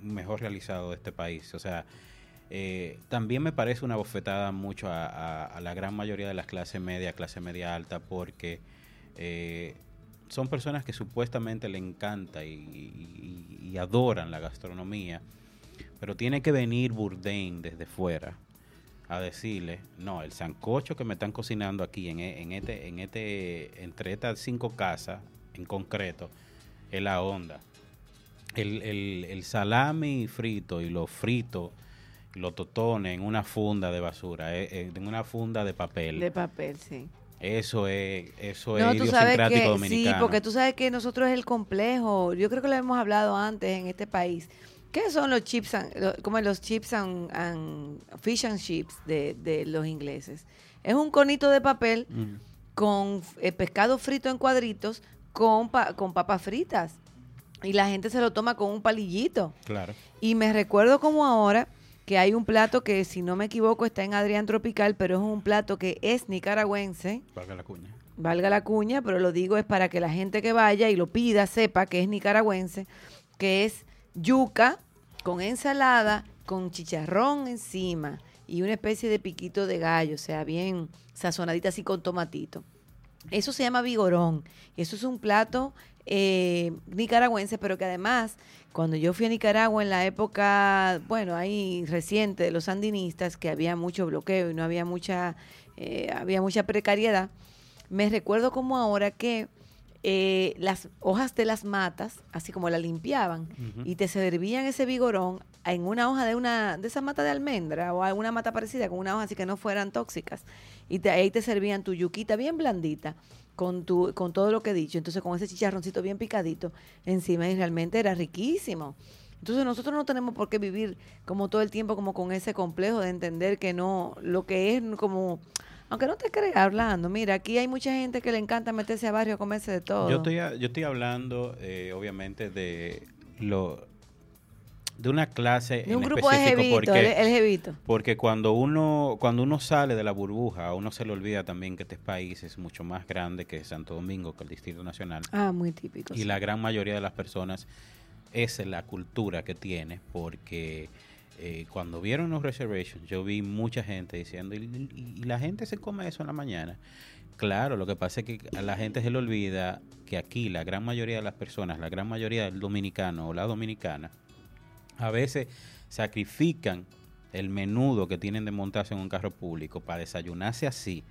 mejor realizados de este país. O sea, eh, también me parece una bofetada mucho a, la gran mayoría de las clases media, clase media alta, porque son personas que supuestamente le encanta y adoran la gastronomía, pero tiene que venir Bourdain desde fuera a decirle, no, el sancocho que me están cocinando aquí en, e- en este, en este, entre estas cinco casas en concreto, es la onda. El, el, el salami frito y los fritos, los totones en una funda de basura, eh, eh, en una funda de papel. De papel, sí. eso es, eso No, es tú sabes idiosincrático que dominicano. sí, porque tú sabes que nosotros es el complejo. Yo creo que lo hemos hablado antes en este país. ¿Qué son los chips, and- lo- como los chips and, and- fish and chips de, de los ingleses? Es un conito de papel Mm. con eh, pescado frito en cuadritos con, pa- con papas fritas. Y la gente se lo toma con un palillito. Claro. Y me recuerdo como ahora que hay un plato que, si no me equivoco, está en Adrián Tropical, pero es un plato que es nicaragüense, Valga la cuña. valga la cuña, pero lo digo es para que la gente que vaya y lo pida sepa que es nicaragüense, que es yuca con ensalada, con chicharrón encima y una especie de piquito de gallo, o sea, bien sazonadita así con tomatito. Eso se llama vigorón. Eso es un plato eh, nicaragüense, pero que además, cuando yo fui a Nicaragua en la época, bueno, ahí reciente de los sandinistas, que había mucho bloqueo y no había mucha, eh, había mucha precariedad, me recuerdo como ahora que eh, las hojas de las matas, así como la limpiaban, y te servían ese vigorón en una hoja de una de esa mata de almendra o alguna mata parecida con una hoja así que no fueran tóxicas. Y te- ahí te servían tu yuquita bien blandita con tu con todo lo que he dicho. Entonces con ese chicharroncito bien picadito encima y realmente era riquísimo. Entonces nosotros no tenemos por qué vivir como todo el tiempo como con ese complejo de entender que no, lo que es como, aunque no te creas hablando, mira, aquí hay mucha gente que le encanta meterse a barrio a comerse de todo. Yo estoy, a- yo estoy hablando, eh, obviamente, de lo de una clase de un en grupo de específico el, porque, el jevito. porque cuando uno cuando uno sale de la burbuja, a uno se le olvida también que este país es mucho más grande que Santo Domingo, que el Distrito Nacional. Ah, muy típico. Y sí. la gran mayoría de las personas esa es la cultura que tiene, porque eh, cuando vieron los reservations, yo vi mucha gente diciendo, ¿Y, la gente se come eso en la mañana? Claro, lo que pasa es que a la gente se le olvida que aquí la gran mayoría de las personas, la gran mayoría del dominicano o la dominicana, a veces sacrifican el menudo que tienen de montarse en un carro público para desayunarse así,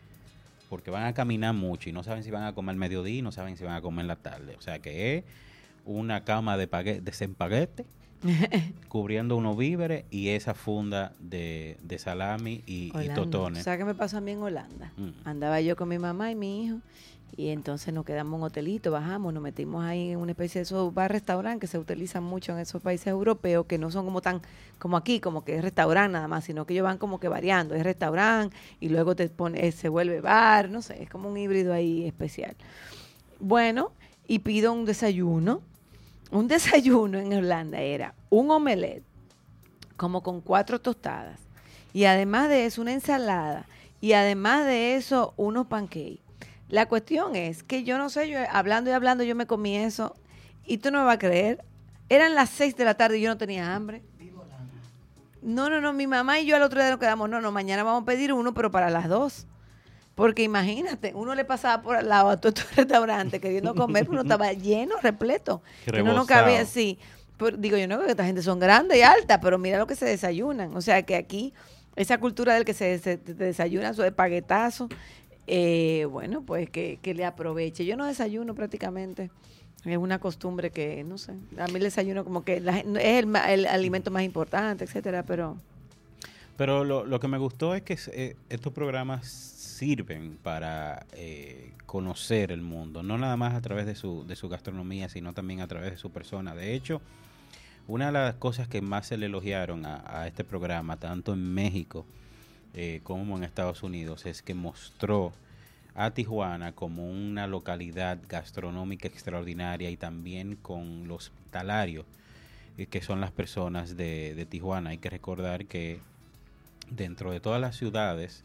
porque van a caminar mucho y no saben si van a comer mediodía no saben si van a comer la tarde. O sea que es una cama de, de cubriendo unos víveres y esa funda de, de salami y, y totones. ¿Sabes qué me pasó a mí en Holanda? Mm. Andaba yo con mi mamá y mi hijo y entonces nos quedamos en un hotelito, bajamos, nos metimos ahí en una especie de esos bar restaurant que se utilizan mucho en esos países europeos que no son como tan como aquí, como que es restaurante nada más, sino que ellos van como que variando, es restaurante y luego te pone, eh, se vuelve bar, no sé, es como un híbrido ahí especial. Bueno, y pido un desayuno. Un desayuno en Holanda era un omelette como con cuatro tostadas. Y además de eso, una ensalada. Y además de eso, unos pancakes. La cuestión es que yo no sé, yo hablando y hablando, yo me comí eso. Y tú no me vas a creer. Eran las seis de la tarde y yo no tenía hambre. No, no, no, mi mamá y yo al otro día nos quedamos, no, no, mañana vamos a pedir uno, pero para las dos. Porque imagínate, uno le pasaba por al lado a todo estos restaurantes queriendo comer, pero uno estaba lleno, repleto. Que uno no cabía así. Pero, digo, yo no creo que esta gente son grandes y altas, pero mira lo que se desayunan. O sea, que aquí, esa cultura del que se, se- te desayuna su espaguetazo, eh, bueno, pues que, que le aproveche. Yo no desayuno prácticamente. Es una costumbre que, no sé, a mí el desayuno como que la es el, el alimento más importante, etcétera, pero... Pero lo, lo que me gustó es que eh, estos programas sirven para eh, conocer el mundo, no nada más a través de su, de su gastronomía, sino también a través de su persona. De hecho, una de las cosas que más se le elogiaron a, este programa, tanto en México eh, como en Estados Unidos, es que mostró a Tijuana como una localidad gastronómica extraordinaria y también con los hospitalarios, eh, que son las personas de Tijuana. Hay que recordar que dentro de todas las ciudades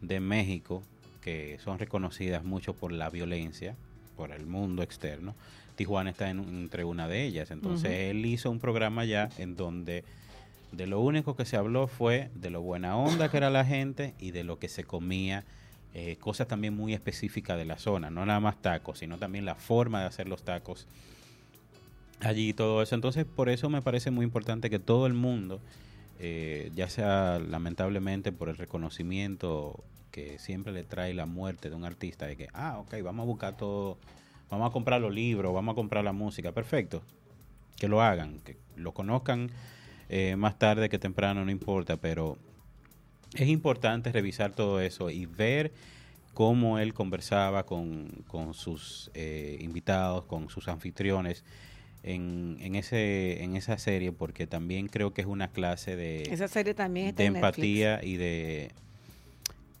de México, que son reconocidas mucho por la violencia, por el mundo externo, Tijuana está en- entre una de ellas. Entonces él hizo un programa ya en donde de lo único que se habló fue de lo buena onda que era la gente y de lo que se comía, eh, cosas también muy específicas de la zona, no nada más tacos, sino también la forma de hacer los tacos allí y todo eso. Entonces, por eso me parece muy importante que todo el mundo, eh, ya sea lamentablemente por el reconocimiento que siempre le trae la muerte de un artista, de que, ah, ok, vamos a buscar todo, vamos a comprar los libros, vamos a comprar la música, perfecto, que lo hagan, que lo conozcan eh, más tarde que temprano, no importa, pero es importante revisar todo eso y ver cómo él conversaba con, con sus eh, invitados, con sus anfitriones en, en, ese, en esa serie, porque también creo que es una clase de, Esa serie también está de en Netflix. empatía y de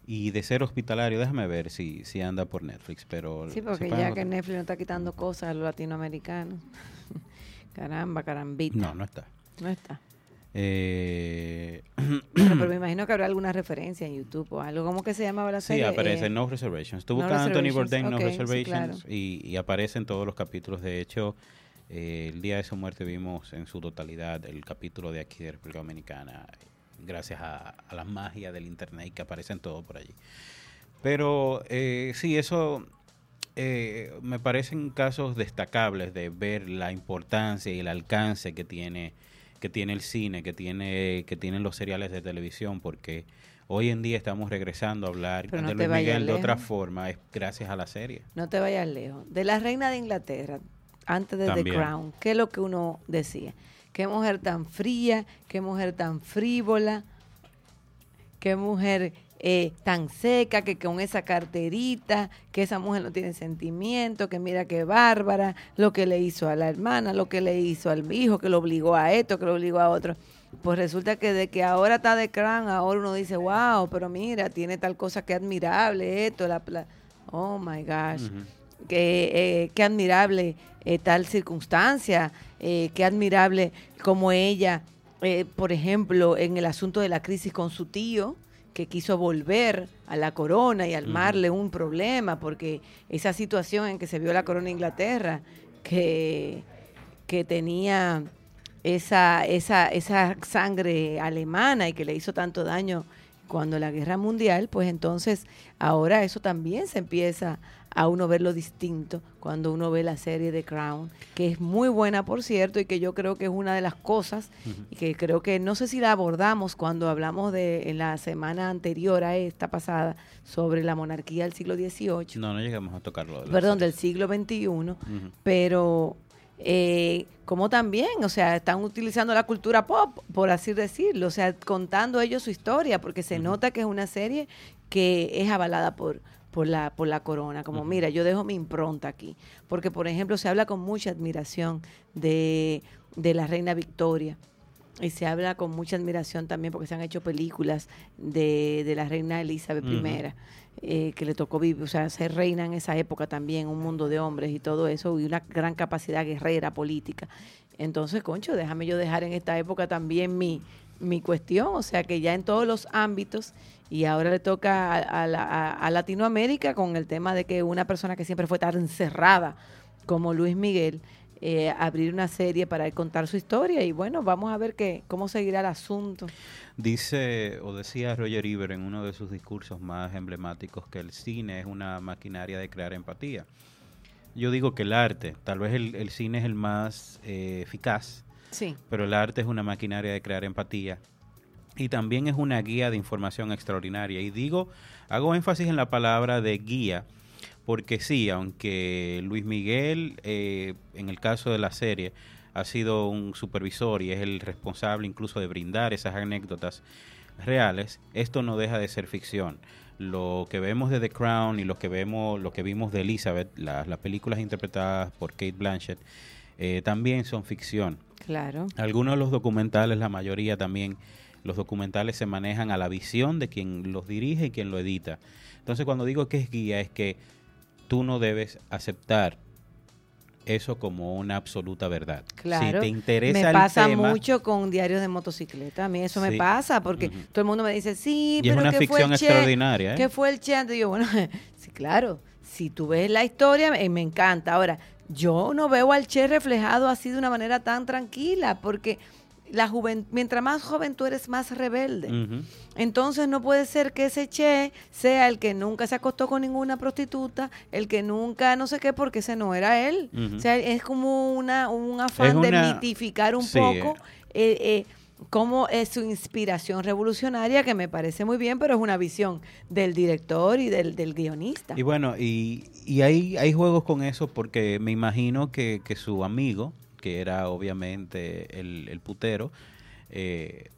y de ser hospitalario. Déjame ver si, si anda por Netflix, pero Sí, porque ya que Netflix no está quitando cosas a los latinoamericanos. Caramba, carambita. no, no está. No está. Eh, pero me imagino que habrá alguna referencia en YouTube o algo. ¿Cómo que se llamaba la Sí, serie? aparece Eh, No Reservations. Tú No buscas Anthony Bourdain No ok, sí, Reservations claro. y, y aparece en todos los capítulos. De hecho, eh, el día de su muerte vimos en su totalidad el capítulo de aquí de República Dominicana, gracias a, a la magia del internet que aparecen todo por allí. Pero eh, sí, eso eh, me parecen casos destacables de ver la importancia y el alcance que tiene que tiene el cine, que tiene que tienen los seriales de televisión, porque hoy en día estamos regresando a hablar Pero de Luis Miguel de otra forma, es gracias a la serie. No te vayas lejos. De la reina de Inglaterra, antes de También. The Crown, ¿qué es lo que uno decía? Qué mujer tan fría, qué mujer tan frívola, qué mujer eh, tan seca, que con esa carterita, que esa mujer no tiene sentimiento, que mira qué bárbara, lo que le hizo a la hermana, lo que le hizo al hijo, que lo obligó a esto, que lo obligó a otro. Pues resulta que de que ahora está de Crown, ahora uno dice, wow, pero mira, tiene tal cosa que admirable, esto, la... la oh, my gosh. Que, eh, qué admirable eh, tal circunstancia, eh, qué admirable como ella, por ejemplo, en el asunto de la crisis con su tío, que quiso volver a la corona y armarle un problema, porque esa situación en que se vio la corona de Inglaterra, que, que tenía esa, esa, esa sangre alemana y que le hizo tanto daño cuando la guerra mundial, pues entonces ahora eso también se empieza a uno verlo distinto cuando uno ve la serie de Crown, que es muy buena, por cierto, y que yo creo que es una de las cosas, y que creo que no sé si la abordamos cuando hablamos de en la semana anterior a esta pasada sobre la monarquía del siglo XVIII, No, no llegamos a tocarlo. de perdón, del siglo XXI, pero eh, como también, o sea, están utilizando la cultura pop, por así decirlo, o sea, contando ellos su historia, porque se nota que es una serie que es avalada por por la por la corona, como mira, yo dejo mi impronta aquí, porque por ejemplo se habla con mucha admiración de, de la reina Victoria, y se habla con mucha admiración también porque se han hecho películas de, de la reina Elizabeth Ujú. I, eh, que le tocó vivir, o sea, ser reina en esa época también, un mundo de hombres y todo eso, y una gran capacidad guerrera política. Entonces, concho, déjame yo dejar en esta época también mi, mi cuestión, o sea, que ya en todos los ámbitos, y ahora le toca a, a la- a- a Latinoamérica con el tema de que una persona que siempre fue tan encerrada como Luis Miguel, eh, abrir una serie para contar su historia y bueno, vamos a ver qué, cómo seguirá el asunto. Dice o decía Roger Ebert en uno de sus discursos más emblemáticos que el cine es una maquinaria de crear empatía. Yo digo que el arte, tal vez el, el cine es el más eh, eficaz, Sí, pero el arte es una maquinaria de crear empatía y también es una guía de información extraordinaria. Y digo, hago énfasis en la palabra de guía, porque sí, aunque Luis Miguel, eh, en el caso de la serie, ha sido un supervisor y es el responsable incluso de brindar esas anécdotas reales, esto no deja de ser ficción. Lo que vemos de The Crown y lo que vemos, lo que vimos de Elizabeth, las, las películas interpretadas por Kate Blanchett, eh, también son ficción. claro. Algunos de los documentales, la mayoría también, los documentales se manejan a la visión de quien los dirige y quien lo edita. Entonces, cuando digo que es guía, es que tú no debes aceptar eso como una absoluta verdad. Claro. Si te interesa me el pasa tema, mucho con diarios de motocicleta. A mí eso me pasa porque todo el mundo me dice, sí, Y es pero una ¿qué fue ficción el Che? extraordinaria, ¿eh? ¿Qué fue el Che? Entonces yo, bueno, sí, claro. Si tú ves la historia, eh, me encanta. Ahora, yo no veo al Che reflejado así de una manera tan tranquila porque la juven, mientras más joven tú eres, más rebelde. Entonces no puede ser que ese Che sea el que nunca se acostó con ninguna prostituta, el que nunca no sé qué, porque ese no era él. O sea, es como una, un afán de mitificar un sí, poco eh, eh, cómo es su inspiración revolucionaria, que me parece muy bien, pero es una visión del director y del, del guionista. Y bueno, y, y hay, hay juegos con eso porque me imagino que, que su amigo, que era obviamente el, el putero, eh,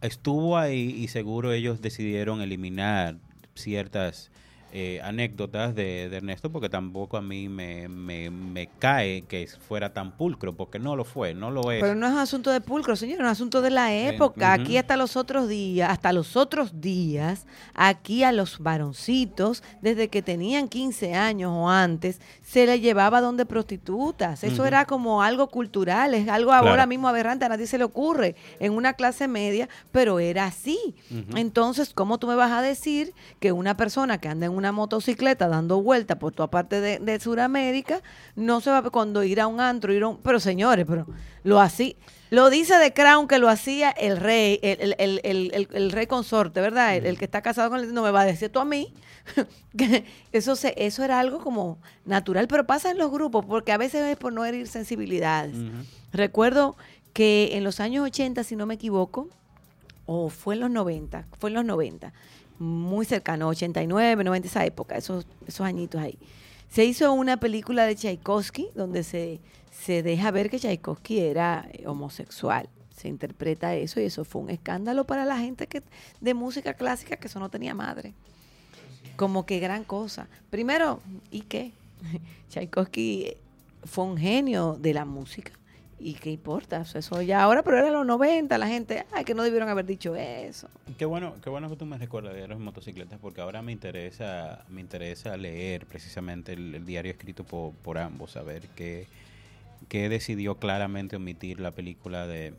estuvo ahí y seguro ellos decidieron eliminar ciertas eh, anécdotas de, de Ernesto porque tampoco a mí me, me, me cae que fuera tan pulcro, porque no lo fue, no lo es. Pero no es un asunto de pulcro, señor, es un asunto de la época. Aquí hasta los otros días, hasta los otros días, aquí a los varoncitos, desde que tenían 15 años o antes, se les llevaba donde prostitutas. Eso era como algo cultural, es algo ahora Claro. mismo aberrante, a nadie se le ocurre en una clase media, pero era así. Entonces, ¿cómo tú me vas a decir que una persona que anda en una motocicleta dando vueltas por toda parte de, de Sudamérica no se va cuando ir a un antro, ir a un... Pero señores, pero lo así... Lo dice de Crown que lo hacía el rey, el, el- el- el- el- el rey consorte, ¿verdad? El, el que está casado con él, no me va a decir tú a mí. que eso, se, eso era algo como natural, pero pasa en los grupos, porque a veces es por no herir sensibilidades. Recuerdo que en los años 80, si no me equivoco, o fue en los 90, fue en los 90, muy cercano, 89, 90, esa época, esos, esos añitos ahí. Se hizo una película de Tchaikovsky donde se, se deja ver que Tchaikovsky era eh, homosexual. Se interpreta eso y eso fue un escándalo para la gente que de música clásica que eso no tenía madre. Como que gran cosa. Primero, ¿y qué? Tchaikovsky fue un genio de la música. ¿Y qué importa? O sea, Eso ya ahora, pero era los 90, la gente, ay, que no debieron haber dicho eso. Qué bueno, qué bueno que tú me recuerdas de las motocicletas porque ahora me interesa, me interesa leer precisamente el, el diario escrito por, por ambos, a ver qué, qué decidió claramente omitir la película de,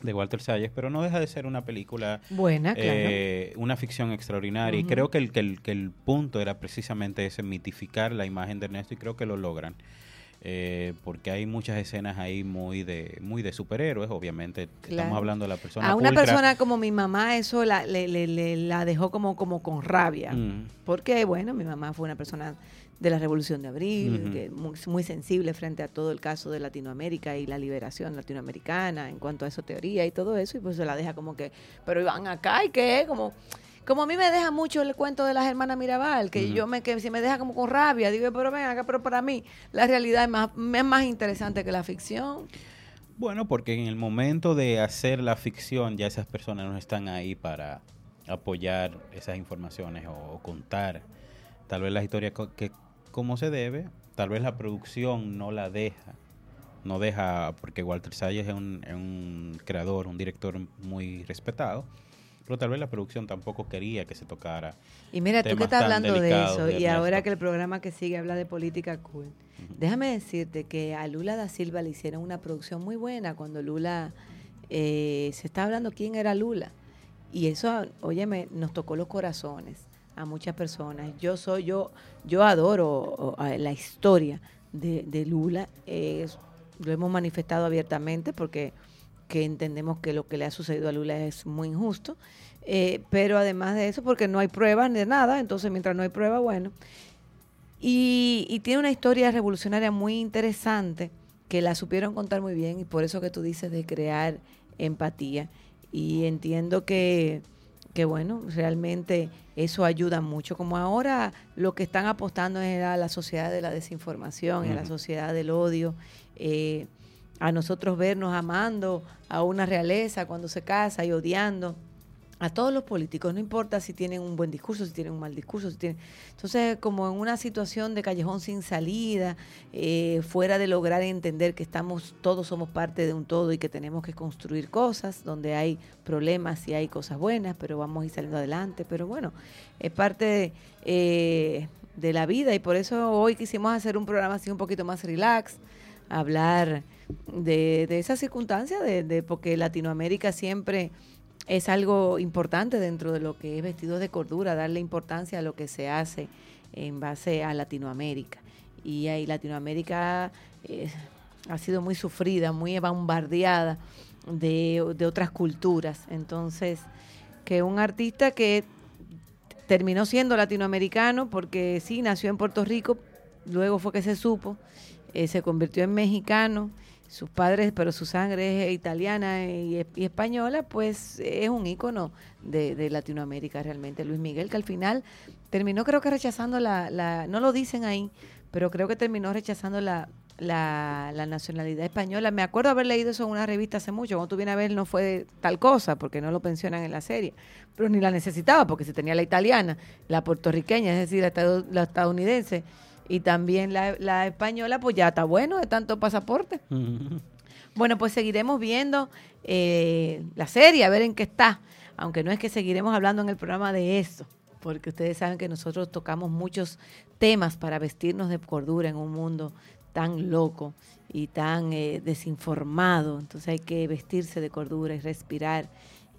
de Walter Salles, pero no deja de ser una película, Buena, claro. eh, una ficción extraordinaria. Y creo que el, que, el, que el punto era precisamente ese, mitificar la imagen de Ernesto y creo que lo logran. Eh, porque hay muchas escenas ahí muy de muy de superhéroes, obviamente. Claro. Estamos hablando de la persona a una pulcra. persona como mi mamá eso la, le, le- le- la dejó como, como con rabia. Mm. Porque, bueno, mi mamá fue una persona de la Revolución de Abril, Ujú. que muy, muy sensible frente a todo el caso de Latinoamérica y la liberación latinoamericana en cuanto a eso teoría y todo eso, y pues se la deja como que, pero iban acá y qué, como, como a mí me deja mucho el cuento de las hermanas Mirabal, que yo me que si me deja como con rabia, digo, pero ven acá, pero para mí la realidad es más, es más interesante que la ficción. Bueno, porque en el momento de hacer la ficción ya esas personas no están ahí para apoyar esas informaciones o, o contar tal vez la historia co- que como se debe, tal vez la producción no la deja, no deja, porque Walter Salles es un, es un creador, un director muy respetado, pero tal vez la producción tampoco quería que se tocara. Y mira, tú que estás hablando de eso, de y ahora que el programa que sigue habla de política cool, déjame decirte que a Lula da Silva le hicieron una producción muy buena cuando Lula, eh, se está hablando quién era Lula. Y eso, óyeme, nos tocó los corazones a muchas personas. Yo soy, yo, yo adoro la historia de, de Lula. lo hemos manifestado abiertamente porque que entendemos que lo que le ha sucedido a Lula es muy injusto. Eh, pero además de eso, porque no hay pruebas ni de nada, entonces mientras no hay prueba, bueno. Y, y tiene una historia revolucionaria muy interesante que la supieron contar muy bien y por eso que tú dices de crear empatía. Y entiendo que, que bueno, realmente eso ayuda mucho. Como ahora lo que están apostando es a la sociedad de la desinformación, a la sociedad del odio, eh, a nosotros vernos amando a una realeza cuando se casa y odiando a todos los políticos, no importa si tienen un buen discurso, si tienen un mal discurso, si tienen... Entonces, como en una situación de callejón sin salida, eh, fuera de lograr entender que estamos, todos somos parte de un todo y que tenemos que construir cosas, donde hay problemas y hay cosas buenas, pero vamos a ir saliendo adelante. Pero bueno, es parte de, eh, de la vida y por eso hoy quisimos hacer un programa así un poquito más relax, hablar de, de esa circunstancia, de, porque Latinoamérica siempre es algo importante dentro de lo que es vestidos de cordura, darle importancia a lo que se hace en base a Latinoamérica. Y ahí Latinoamérica eh, ha sido muy sufrida, muy bombardeada de, de otras culturas. Entonces, que un artista que terminó siendo latinoamericano, porque sí, nació en Puerto Rico, luego fue que se supo, eh, se convirtió en mexicano, sus padres, pero su sangre es italiana y, española, pues es un ícono de, Latinoamérica realmente. Luis Miguel, que al final terminó creo que rechazando la, la no lo dicen ahí, pero creo que terminó rechazando la, nacionalidad española. Me acuerdo haber leído eso en una revista hace mucho, cuando tú vienes a ver no fue tal cosa, porque no lo pensionan en la serie, pero ni la necesitaba, porque si tenía la italiana, la puertorriqueña, es decir, la, la estadounidense, y también la, la española, pues ya está bueno de tanto pasaporte. Bueno, pues seguiremos viendo eh, la serie, a ver en qué está. Aunque no es que seguiremos hablando en el programa de eso, porque ustedes saben que nosotros tocamos muchos temas para vestirnos de cordura en un mundo tan loco y tan eh, desinformado. Entonces hay que vestirse de cordura y respirar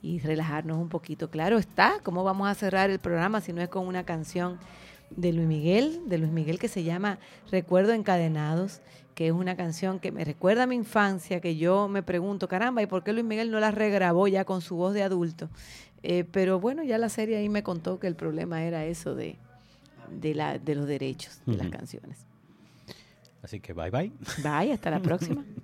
y relajarnos un poquito. Claro está, ¿cómo vamos a cerrar el programa si no es con una canción de Luis Miguel, de Luis Miguel que se llama Recuerdo Encadenados, que es una canción que me recuerda a mi infancia, que yo me pregunto, caramba, ¿y por qué Luis Miguel no la regrabó ya con su voz de adulto? Eh, pero bueno, ya la serie ahí me contó que el problema era eso de, de, la, de los derechos de las canciones. Así que bye bye. Bye, hasta la próxima.